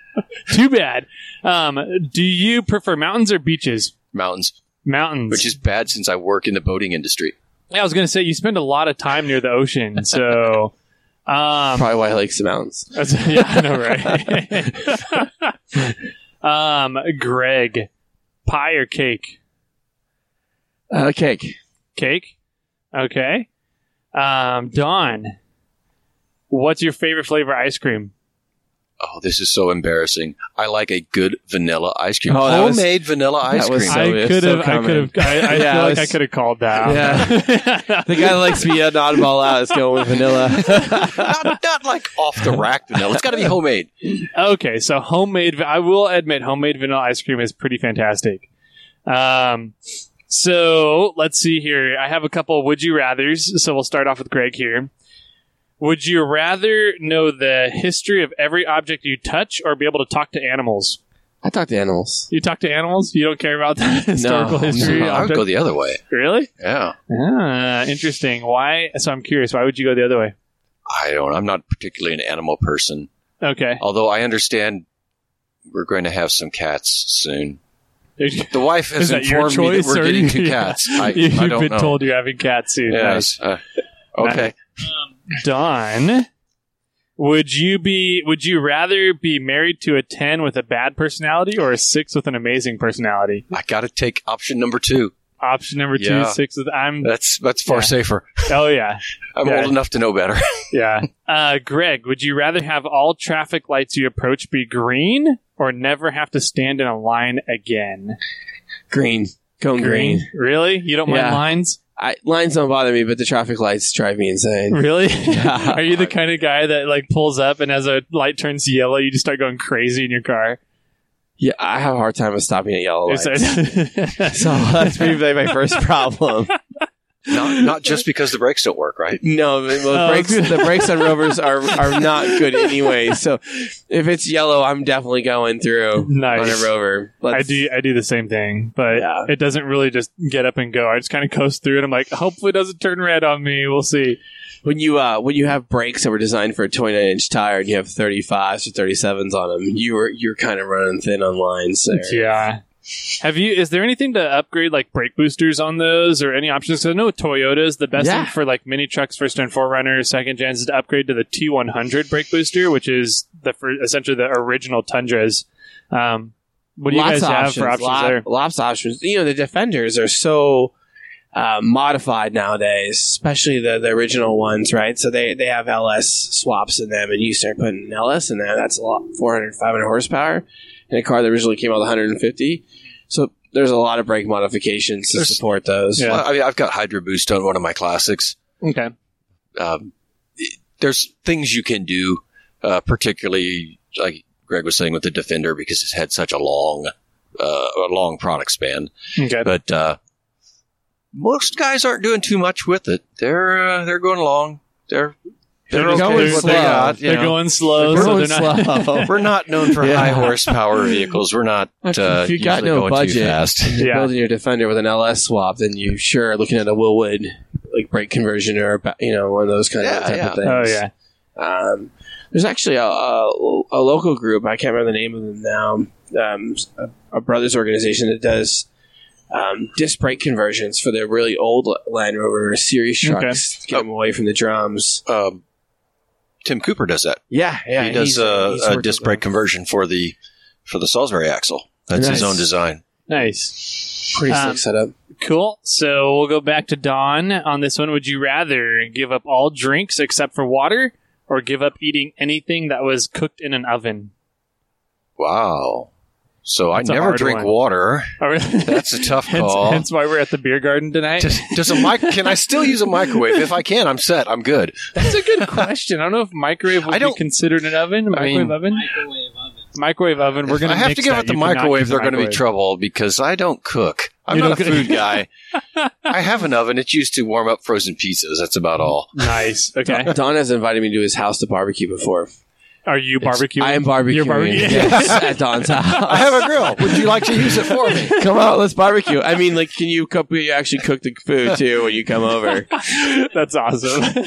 Too bad. Um, do you prefer mountains or beaches? Mountains, Mountains. which is bad since I work in the boating industry. yeah, I was gonna say you spend a lot of time near the ocean, so um, Probably why he likes the mountains. yeah, I know, right? um, Greg, pie or cake? Uh, cake. Cake. Okay. Um, Don, what's your favorite flavor ice cream? Oh, this is so embarrassing. I like a good vanilla ice cream. Oh, that was- Homemade vanilla ice cream. so- I it's could so have. I could have. I, I Yeah, feel it like I could have called that. Yeah. The guy that likes to be an oddball out is going with vanilla. not, not like off the rack vanilla. It's got to be homemade. okay, so homemade. I will admit, homemade vanilla ice cream is pretty fantastic. Um, so let's see here. I have a couple would you rather's. So we'll start off with Greg here. Would you rather know the history of every object you touch, or be able to talk to animals? I talk to animals. You talk to animals. You don't care about the historical history. no, I would object? go the other way. really? Yeah. Ah, interesting. Why? So I'm curious. Why would you go the other way? I don't. I'm not particularly an animal person. Okay. Although I understand we're going to have some cats soon. The wife has Is that your informed me that choice, we're getting you- two yeah. cats. I, you, I have don't been know. told you're having cats soon. Yes. Uh, okay. Don, would you be? Would you rather be married to a ten with a bad personality or a six with an amazing personality? I got to take option number two. Option number two, Yeah. six with I'm. That's that's far Yeah. safer. Oh yeah, I'm Yeah. old enough to know better. yeah. Uh, Greg, would you rather have all traffic lights you approach be green or never have to stand in a line again? Green. Going green. Really? You don't mind lines? I, lines don't bother me, but the traffic lights drive me insane. Really? Yeah. Are you the kind of guy that like pulls up and as a light turns yellow, you just start going crazy in your car? Yeah, I have a hard time with stopping at yellow lights. Is so uh, that's maybe my first problem. not not just because the brakes don't work, right? No, the, the Oh, brakes the brakes on rovers are are not good anyway. So if it's yellow, I'm definitely going through Nice. on a rover. I Let's- do I do the same thing, but Yeah. it doesn't really just get up and go. I just kind of coast through it. I'm like, hopefully it doesn't turn red on me. We'll see. When you uh when you have brakes that were designed for a 29 inch tire and you have 35s or 37s on them, you are you're kind of running thin on lines there. Yeah. Have you? Is there anything to upgrade like brake boosters on those, or any options? 'Cause I know with Toyotas, the best Yeah. thing for like mini trucks, first gen 4Runners, second gens, is to upgrade to the T100 brake booster, which is the for essentially the original Tundras. Um, what do you guys of have options, for options lot- there? Lots of options. You know, the defenders are so uh, modified nowadays, especially the, the original ones, right? So they, they have LS swaps in them, and you start putting LS in there. That's a lot, 400, 500 horsepower in a car that originally came out with 150. So there's a lot of brake modifications to There's- support those. Yeah. Well, I mean, I've got Hydro Boost on one of my classics. Okay. Um, it- there's things you can do, uh, particularly like Greg was saying with the Defender because it's had such a long, uh, a long product span. Okay. But uh, most guys aren't doing too much with it. They're uh, they're going along. They're they're, They're okay going with what they slow. got. They're know. going slow, They're so they're not. slow. We're not known for Yeah. high horsepower vehicles. We're not. If Uh, you got no budget, fast. and you're Yeah. building your Defender with an LS swap, then you sure are looking at a Wilwood like brake conversion or you know one of those kind Yeah, of type yeah. of things. Oh yeah. Um, there's actually a, a, a local group. I can't remember the name of them now. Um, a, a brothers organization that does um, disc brake conversions for the really old Land Rover series trucks. to Get them away from the drums. Um, Tim Cooper does that. Yeah, yeah. he does he's- uh, he's a worked disc brake conversion for the for the Salisbury axle. That's his own design. Nice. Pretty Um, sick setup. Cool. So we'll go back to Don on this one. Would you rather give up all drinks except for water or give up eating anything that was cooked in an oven? Wow. So That's a I never drink one. water. Oh, That's That's a tough call. hence why we're at the beer garden tonight. Does, does a mic? Can I still use a microwave? If I can, I'm set. I'm good. That's a good question. I don't know if microwave would I be don't- considered an oven. I Microwave mean- oven. Microwave oven. We're gonna. I have mix to give that. it the You microwave. They're going to be trouble because I don't cook. I'm You not a food guy. I have an oven. It's used to warm up frozen pizzas. That's about all. Nice. Okay. Don has invited me to his house to barbecue before. Are you barbecuing? I am barbecuing. You're barbecuing. yes, at Don's house. I have a grill. Would you like to use it for me? come out, let's barbecue. I mean, like, can you cook, you actually cook the food too when you come over? That's awesome.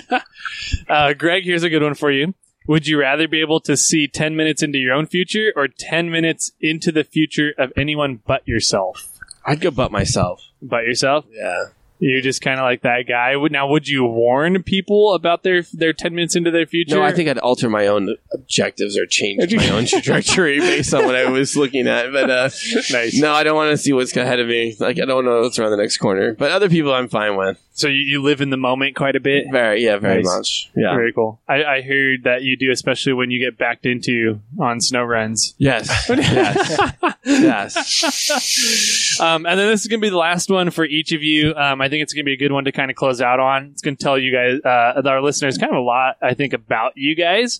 uh, Greg, here's a good one for you. Would you rather be able to see 10 minutes into your own future or 10 minutes into the future of anyone but yourself? I'd go butt myself. But yourself? Yeah. You're just kind of like that guy. Would Now, would you warn people about their their 10 minutes into their future? No, I think I'd alter my own objectives or change my own trajectory based on what I was looking at. But uh, Nice. no, I don't want to see what's ahead of me. Like I don't know what's around the next corner. But other people, I'm fine with. So you, you live in the moment quite a bit? Very, yeah, very Nice. much. Yeah. Very cool. I, I heard that you do, especially when you get backed into on snow runs. Yes. yes. yes. Um, and then this is going to be the last one for each of you. Um, I think it's going to be a good one to kind of close out on. It's going to tell you guys, uh, our listeners, kind of a lot, I think, about you guys.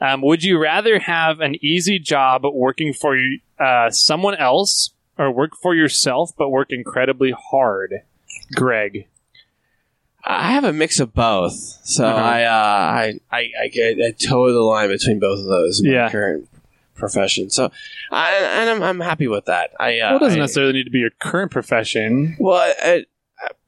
Um, would you rather have an easy job working for uh, someone else or work for yourself but work incredibly hard? Greg. I have a mix of both, so Uh-huh. I, uh, I I I get I toe the line between both of those in Yeah. my current profession. So, I, and I'm I'm happy with that. I uh, Well, it doesn't I- necessarily need to be your current profession. Well, it,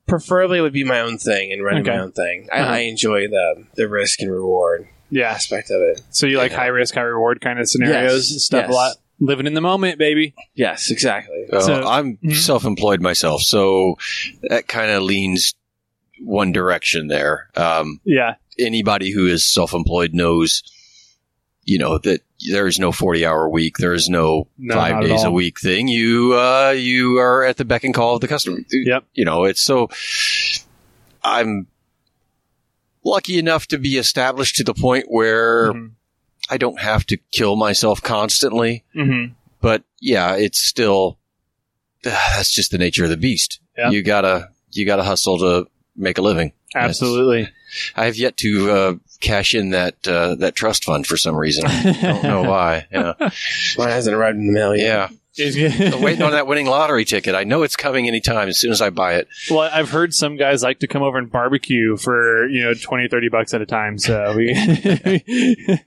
preferably it would be my own thing and running Okay. my own thing. I, Uh-huh. I enjoy the the risk and reward Yeah. aspect of it. So you like Yeah. high risk, high reward kind of scenarios Yes. and stuff Yes. a lot. Living in the moment, baby. Yes, exactly. Uh, So- I'm Mhm. self-employed myself, so that kind of leans one direction there. Um, Yeah. anybody who is self-employed knows, you know, that there is no 40-hour week. There is no, No, five days a week thing. You uh, you are at the beck and call of the customer. Yep. You know, it's so. I'm lucky enough to be established to the point where Mhm. I don't have to kill myself constantly. Mm-hmm. But yeah, it's still that's just the nature of the beast. Yeah. You gotta you gotta hustle to make a living. Absolutely. I have yet to uh, cash in that uh, that trust fund for some reason. I don't know why. Yeah, Mine hasn't arrived in the mail yet. yeah. I'm waiting on that winning lottery ticket. I know it's coming anytime as soon as I buy it. well, I've heard some guys like to come over and barbecue for, you know, 20, 30 bucks at a time. So we,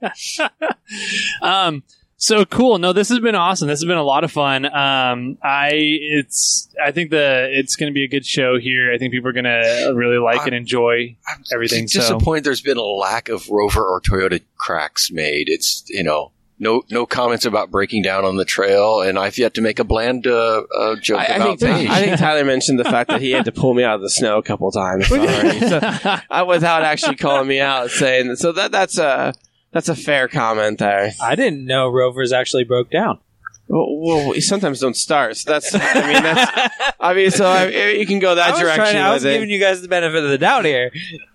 um, so cool. No, this has been awesome. This has been a lot of fun. Um, I, it's, I think the, it's going to be a good show here. I think people are going to really like and enjoy I'm everything. So disappointed there's been a lack of Rover or Toyota cracks made. It's you know no no comments about breaking down on the trail, and I've yet to make a bland uh, uh, joke I, I about think beige. I think Tyler mentioned the fact that he had to pull me out of the snow a couple times so, uh, without actually calling me out, saying so that that's a that's a fair comment there. I didn't know rovers actually broke down. Well, well we sometimes don't start. So that's I mean that's I mean so I, you can go that I direction. trying to- I was with it. giving you guys the benefit of the doubt here.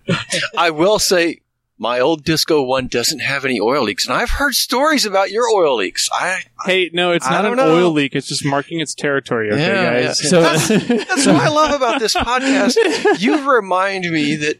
I will say my old Disco one doesn't have any oil leaks, and I've heard stories about your oil leaks. I hey, no, it's I not an know. oil leak. It's just marking its territory. Okay, Yeah, guys. yeah. So that's what I love about this podcast. You remind me that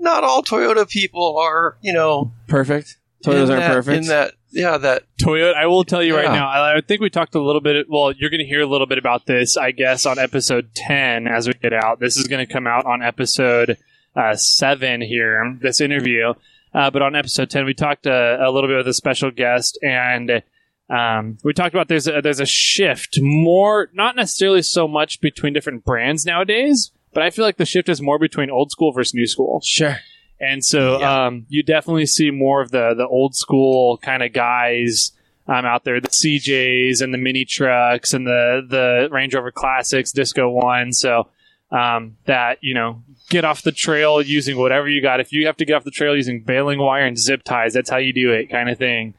not all Toyota people are, you know, perfect. In Toyotas aren't that- perfect. In that, yeah, that Toyota, I will tell you right now. I, I think we talked a little bit. Well, you're going to hear a little bit about this, I guess, on episode ten as we get out. This is going to come out on episode uh, seven here. This interview, uh, but on episode ten, we talked uh, a little bit with a special guest, and um, we talked about there's a, there's a shift more, not necessarily so much between different brands nowadays, but I feel like the shift is more between old school versus new school. sure. And so Yeah. um, you definitely see more of the the old school kind of guys um, out there, the CJs and the mini trucks and the the Range Rover Classics, Disco One. So um, that you know, get off the trail using whatever you got. If you have to get off the trail using baling wire and zip ties, that's how you do it, kind of thing.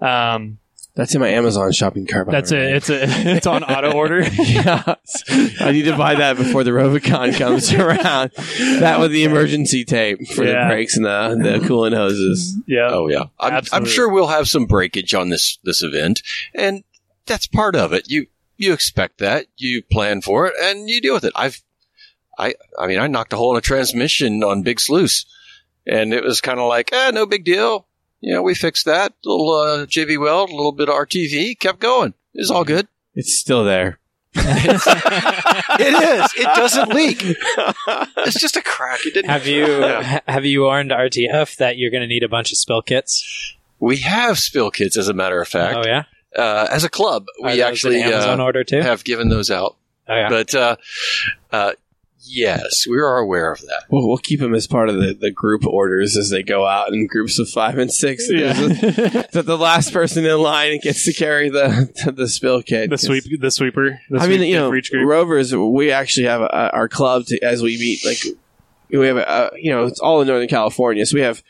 Um, That's in my Amazon shopping cart. by that's way. it. It's a it's on auto order. yeah. I need to buy that before the Rovicon comes around. That with the emergency tape for Yeah. the brakes and the, the coolant hoses. yeah. Oh yeah, I'm, I'm Absolutely. sure we'll have some breakage on this this event, and that's part of it. You you expect that, you plan for it, and you deal with it. I've I I mean I knocked a hole in a transmission on Big Sluice, and it was kind of like ah no big deal. You know we fixed that little uh, JB Weld, a little bit of RTV, kept going. It was all good. It's still there. It is. It doesn't leak. It's just a crack. It didn't. Have you Yeah. have you warned RTF that you're going to need a bunch of spill kits? We have spill kits, as a matter of fact. oh yeah, Uh, as a club, Are we actually Amazon uh, order too. have given those out. oh yeah. But uh, uh, yes, we are aware of that. We'll, we'll keep them as part of the, the group orders as they go out in groups of five and six. Yeah. that the last person in line gets to carry the the, the spill kit. the sweep, the sweeper. The I mean, you know, for group. Rovers. We actually have a, our club to, as we meet. Like we have, a, you know, it's all in Northern California. So we have a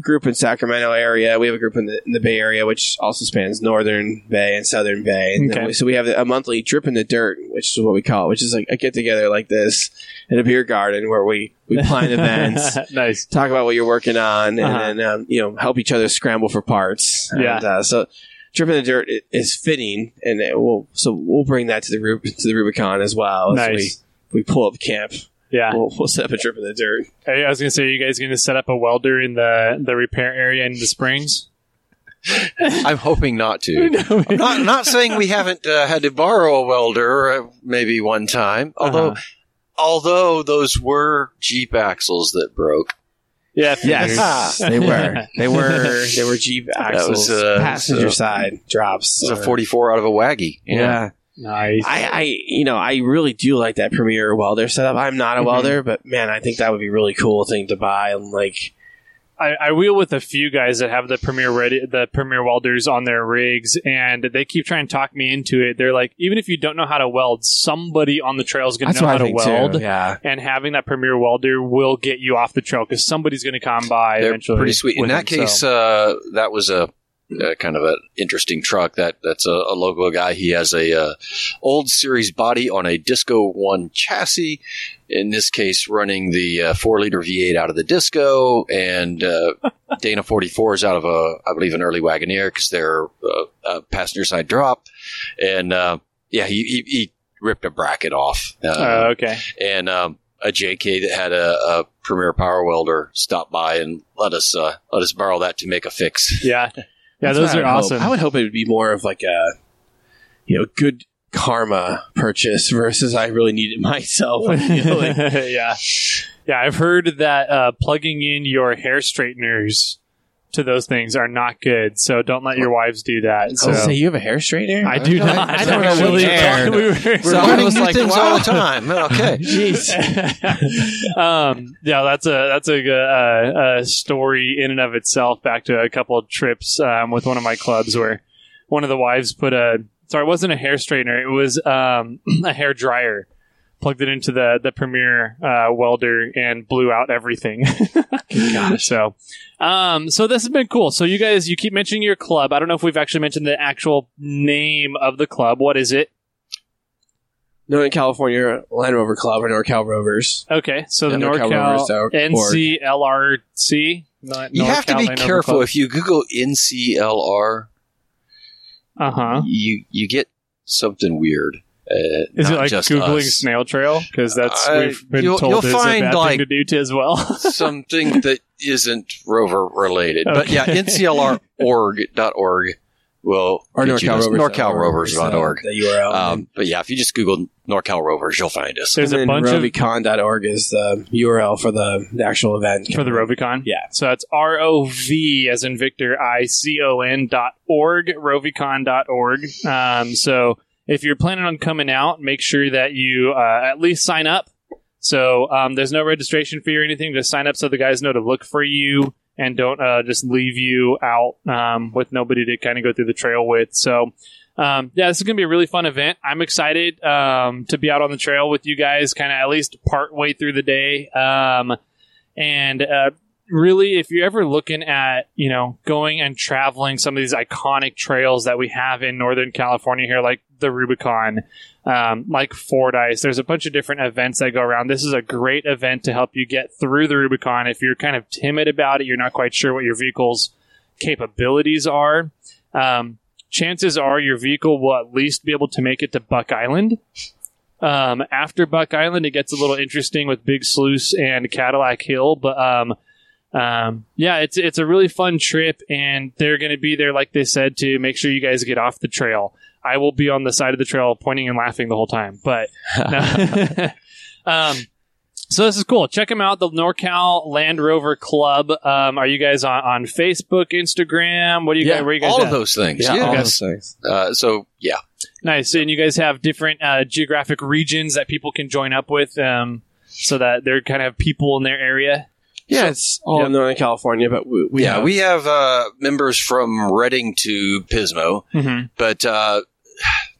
group in Sacramento area. We have a group in the, in the Bay Area, which also spans Northern Bay and Southern Bay. And Okay. we- so we have a monthly drip in the dirt, which is what we call it, which is like a get together like this in a beer garden where we we plan events. nice. talk about what you're working on, and Uh-huh. then um, you know help each other scramble for parts. Yeah. And, uh, so drip in the dirt is fitting, and will so we'll bring that to the to the Rubicon as well. As Nice. we, we pull up camp, Yeah. we'll, we'll set up a drip in the dirt. Hey, I was gonna say, are you guys gonna set up a welder in the the repair area in the springs? I'm hoping not to. I'm not, not saying we haven't uh, had to borrow a welder uh, maybe one time, although Uh-huh. although those were Jeep axles that broke. Yeah. Yes, they were. They were. They were Jeep axles, was, uh, passenger uh, side drops. It was a 44 out of a waggy. Yeah. Nice. I, I, you know, I really do like that Premier welder setup. I'm not a Mhm. welder, but man, I think that would be a really cool thing to buy. And like, I, I wheel with a few guys that have the premier ready, the premier welders on their rigs, and they keep trying to talk me into it. They're like, even if you don't know how to weld, somebody on the trail is going to know how to weld. too. Yeah. And having that premier welder will get you off the trail because somebody's going to come by They're eventually. pretty sweet. In that them, case, so. uh, that was a, uh kind of an interesting truck. That that's a, a local guy. He has a uh, old series body on a Disco One chassis. In this case, running the uh, four liter V8 out of the Disco and uh, Dana 44s out of a, I believe, an early Wagoneer because they're uh, uh, passenger side drop. And uh, yeah, he, he, he ripped a bracket off. Uh, Oh, okay. and um, a JK that had a, a Premier Power Welder stop by and let us uh, let us borrow that to make a fix. Yeah. Yeah, That's those are I would hope. awesome. I would hope it would be more of like a, you know, good karma purchase versus I really need it myself. I feel like. yeah. Yeah, I've heard that uh, plugging in your hair straighteners to those things are not good. So don't let your wives do that. So Oh, say you have a hair straightener? I do not. I don't actually. really care. We were- We're So learning new like, things wow. all the time. Okay. Jeez. um, yeah, that's a that's a, good, uh, a story in and of itself. Back to a couple of trips um, with one of my clubs where one of the wives put a sorry, it wasn't a hair straightener. It was um, a hair dryer. Plugged it into the the Premier uh, welder and blew out everything. gosh. So, um, so this has been cool. So you guys, you keep mentioning your club. I don't know if we've actually mentioned the actual name of the club. What is it? Northern California Land Rover Club or NorCal Rovers. Okay, so the Yeah, NorCal NorCalRovers.org. NCLRC. Not You have to NorCal be Land careful if you Google NCLR. Uh huh. You you get something weird. Uh, Is it like just googling us. snail trail? Because that's Uh, we've been you'll- told you'll is find, a bad like- thing to do to as well. something that isn't rover related. But yeah, NCLR.org will Or get you NorCal this- Rovers. NorCalRovers.org. The URL. Um, but yeah, if you just Google NorCal Rovers, you'll find us. There's and a then bunch of Rovicon.org is the URL for the, the actual event. for the Rovicon. Yeah. So that's R O V as in Victor I C O N dot org, Rovicon dot org. Um, so if you're planning on coming out, make sure that you uh, at least sign up. So um, there's no registration fee or anything. Just sign up so the guys know to look for you and don't uh, just leave you out um, with nobody to kind of go through the trail with. So. Um, yeah, this is going to be a really fun event. I'm excited um, to be out on the trail with you guys, kind of at least part way through the day. Um, and uh, really, if you're ever looking at, you know, going and traveling some of these iconic trails that we have in Northern California here, like the Rubicon, um, like Fordyce, there's a bunch of different events that go around. This is a great event to help you get through the Rubicon. If you're kind of timid about it, you're not quite sure what your vehicle's capabilities are. Um, chances are your vehicle will at least be able to make it to Buck Island. Um, after Buck Island, it gets a little interesting with Big Sluice and Cadillac Hill, but um, um, yeah, it's it's a really fun trip, and they're going to be there, like they said, to make sure you guys get off the trail. I will be on the side of the trail, pointing and laughing the whole time, but. um, so this is cool. Check them out, the NorCal Land Rover Club. Um, are you guys on, on Facebook, Instagram? What do you Yeah, guys? Where you guys All at? of those things. Yeah, Yeah. all those things. Uh, so yeah, Nice. And you guys have different uh, geographic regions that people can join up with, um, so that they're kind of people in their area. Yeah, it's all Yeah. in Northern California, but we, we yeah, have, we have uh, members from Redding to Pismo, Mm-hmm. but uh,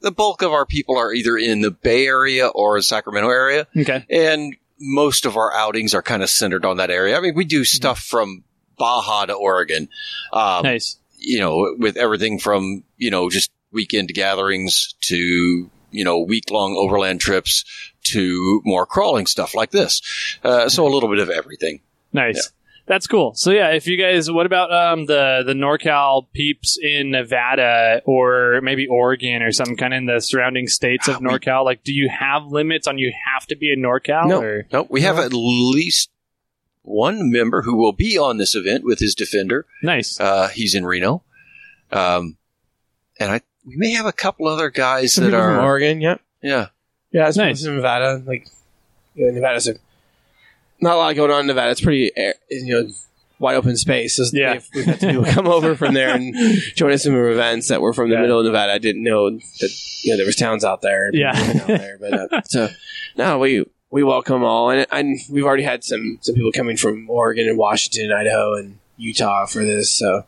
the bulk of our people are either in the Bay Area or Sacramento area, Okay. and most of our outings are kind of centered on that area. I mean, we do stuff from Baja to Oregon, um, Nice. you know, with everything from you know just weekend gatherings to you know week long overland trips to more crawling stuff like this. Uh, so a little bit of everything. Nice. That's cool. So yeah, if you guys, what about um, the the NorCal peeps in Nevada or maybe Oregon or some kind of in the surrounding states of Ah, NorCal? Like, do you have limits on you have to be in NorCal? No. Or? No, we have at least one member who will be on this event with his defender. Nice. Uh, he's in Reno, um, and I we may have a couple other guys some that people from are Oregon. Yeah, yeah. yeah, it's Nice. nice. in Nevada. Like, you know, Nevada's a, not a lot going on in Nevada. It's pretty, air- you know, wide open space. So Yeah. we've, had people come over from there and join us in some events that were from the Yeah. middle of Nevada. I didn't know that you know there was towns out there. Yeah. out there, but uh, so no, we we welcome all, and, and we've already had some some people coming from Oregon and Washington, and Idaho, and Utah for this. So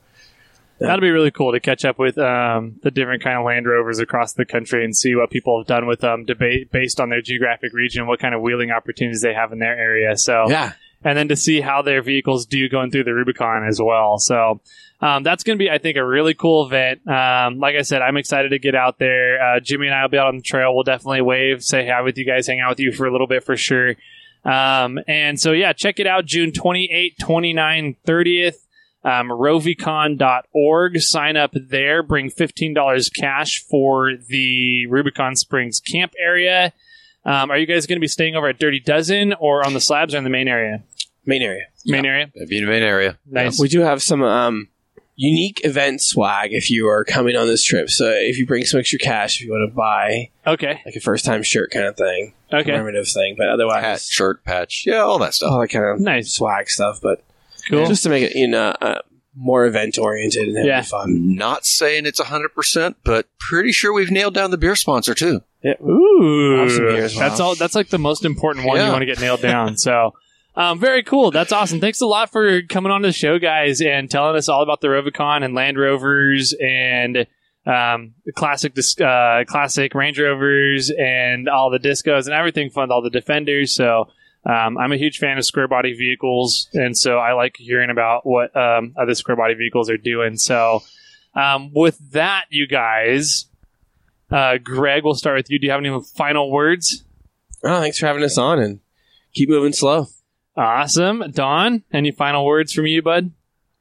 That'd be really cool to catch up with um, the different kind of Land Rovers across the country and see what people have done with them, debate based on their geographic region, what kind of wheeling opportunities they have in their area. So yeah, and then to see how their vehicles do going through the Rubicon as well. So um, that's going to be, I think, a really cool event. Um, like I said, I'm excited to get out there. Uh, Jimmy and I will be out on the trail. We'll definitely wave, say hi with you guys, hang out with you for a little bit for sure. Um, and so, yeah, check it out June 28, 29, 30th. Um, rovicon.org. Sign up there. Bring $15 cash for the Rubicon Springs camp area. Um, are you guys going to be staying over at Dirty Dozen or on the slabs or in the main area? main area. Main area. That'd be in the main area. Nice. We do have some um, unique event swag if you are coming on this trip. So if you bring some extra cash, if you want to buy Okay. like a first time shirt kind of thing, Okay. commemorative thing, but otherwise, Hat, shirt, patch, yeah, all that stuff. all that kind of Nice. swag stuff. But Cool. just to make it you know uh, more event oriented and have Yeah. fun. Not saying it's hundred percent, but pretty sure we've nailed down the beer sponsor too. Yeah. Ooh. Have some well. That's all. That's like the most important one you want to get nailed down. So. Um, very cool. That's awesome. Thanks a lot for coming on the show, guys, and telling us all about the Rovicon and Land Rovers and um, the classic, dis- uh, classic Range Rovers and all the discos and everything fun, all the Defenders. So um, I'm a huge fan of square body vehicles, and so I like hearing about what um, other square body vehicles are doing. So um, with that, you guys, uh, Greg, we'll start with you. Do you have any final words? Oh, thanks for having us on and keep moving slow. Awesome. Don, any final words from you, bud?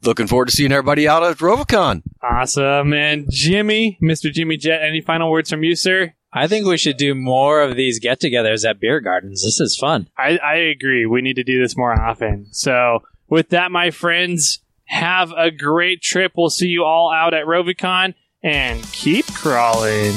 Looking forward to seeing everybody out at Rovicon. Awesome. And Jimmy, Mr. Jimmy Jet, any final words from you, sir? I think we should do more of these get-togethers at beer gardens. This is fun. I, I agree. We need to do this more often. So, with that, my friends, have a great trip. We'll see you all out at Rovicon and keep crawling.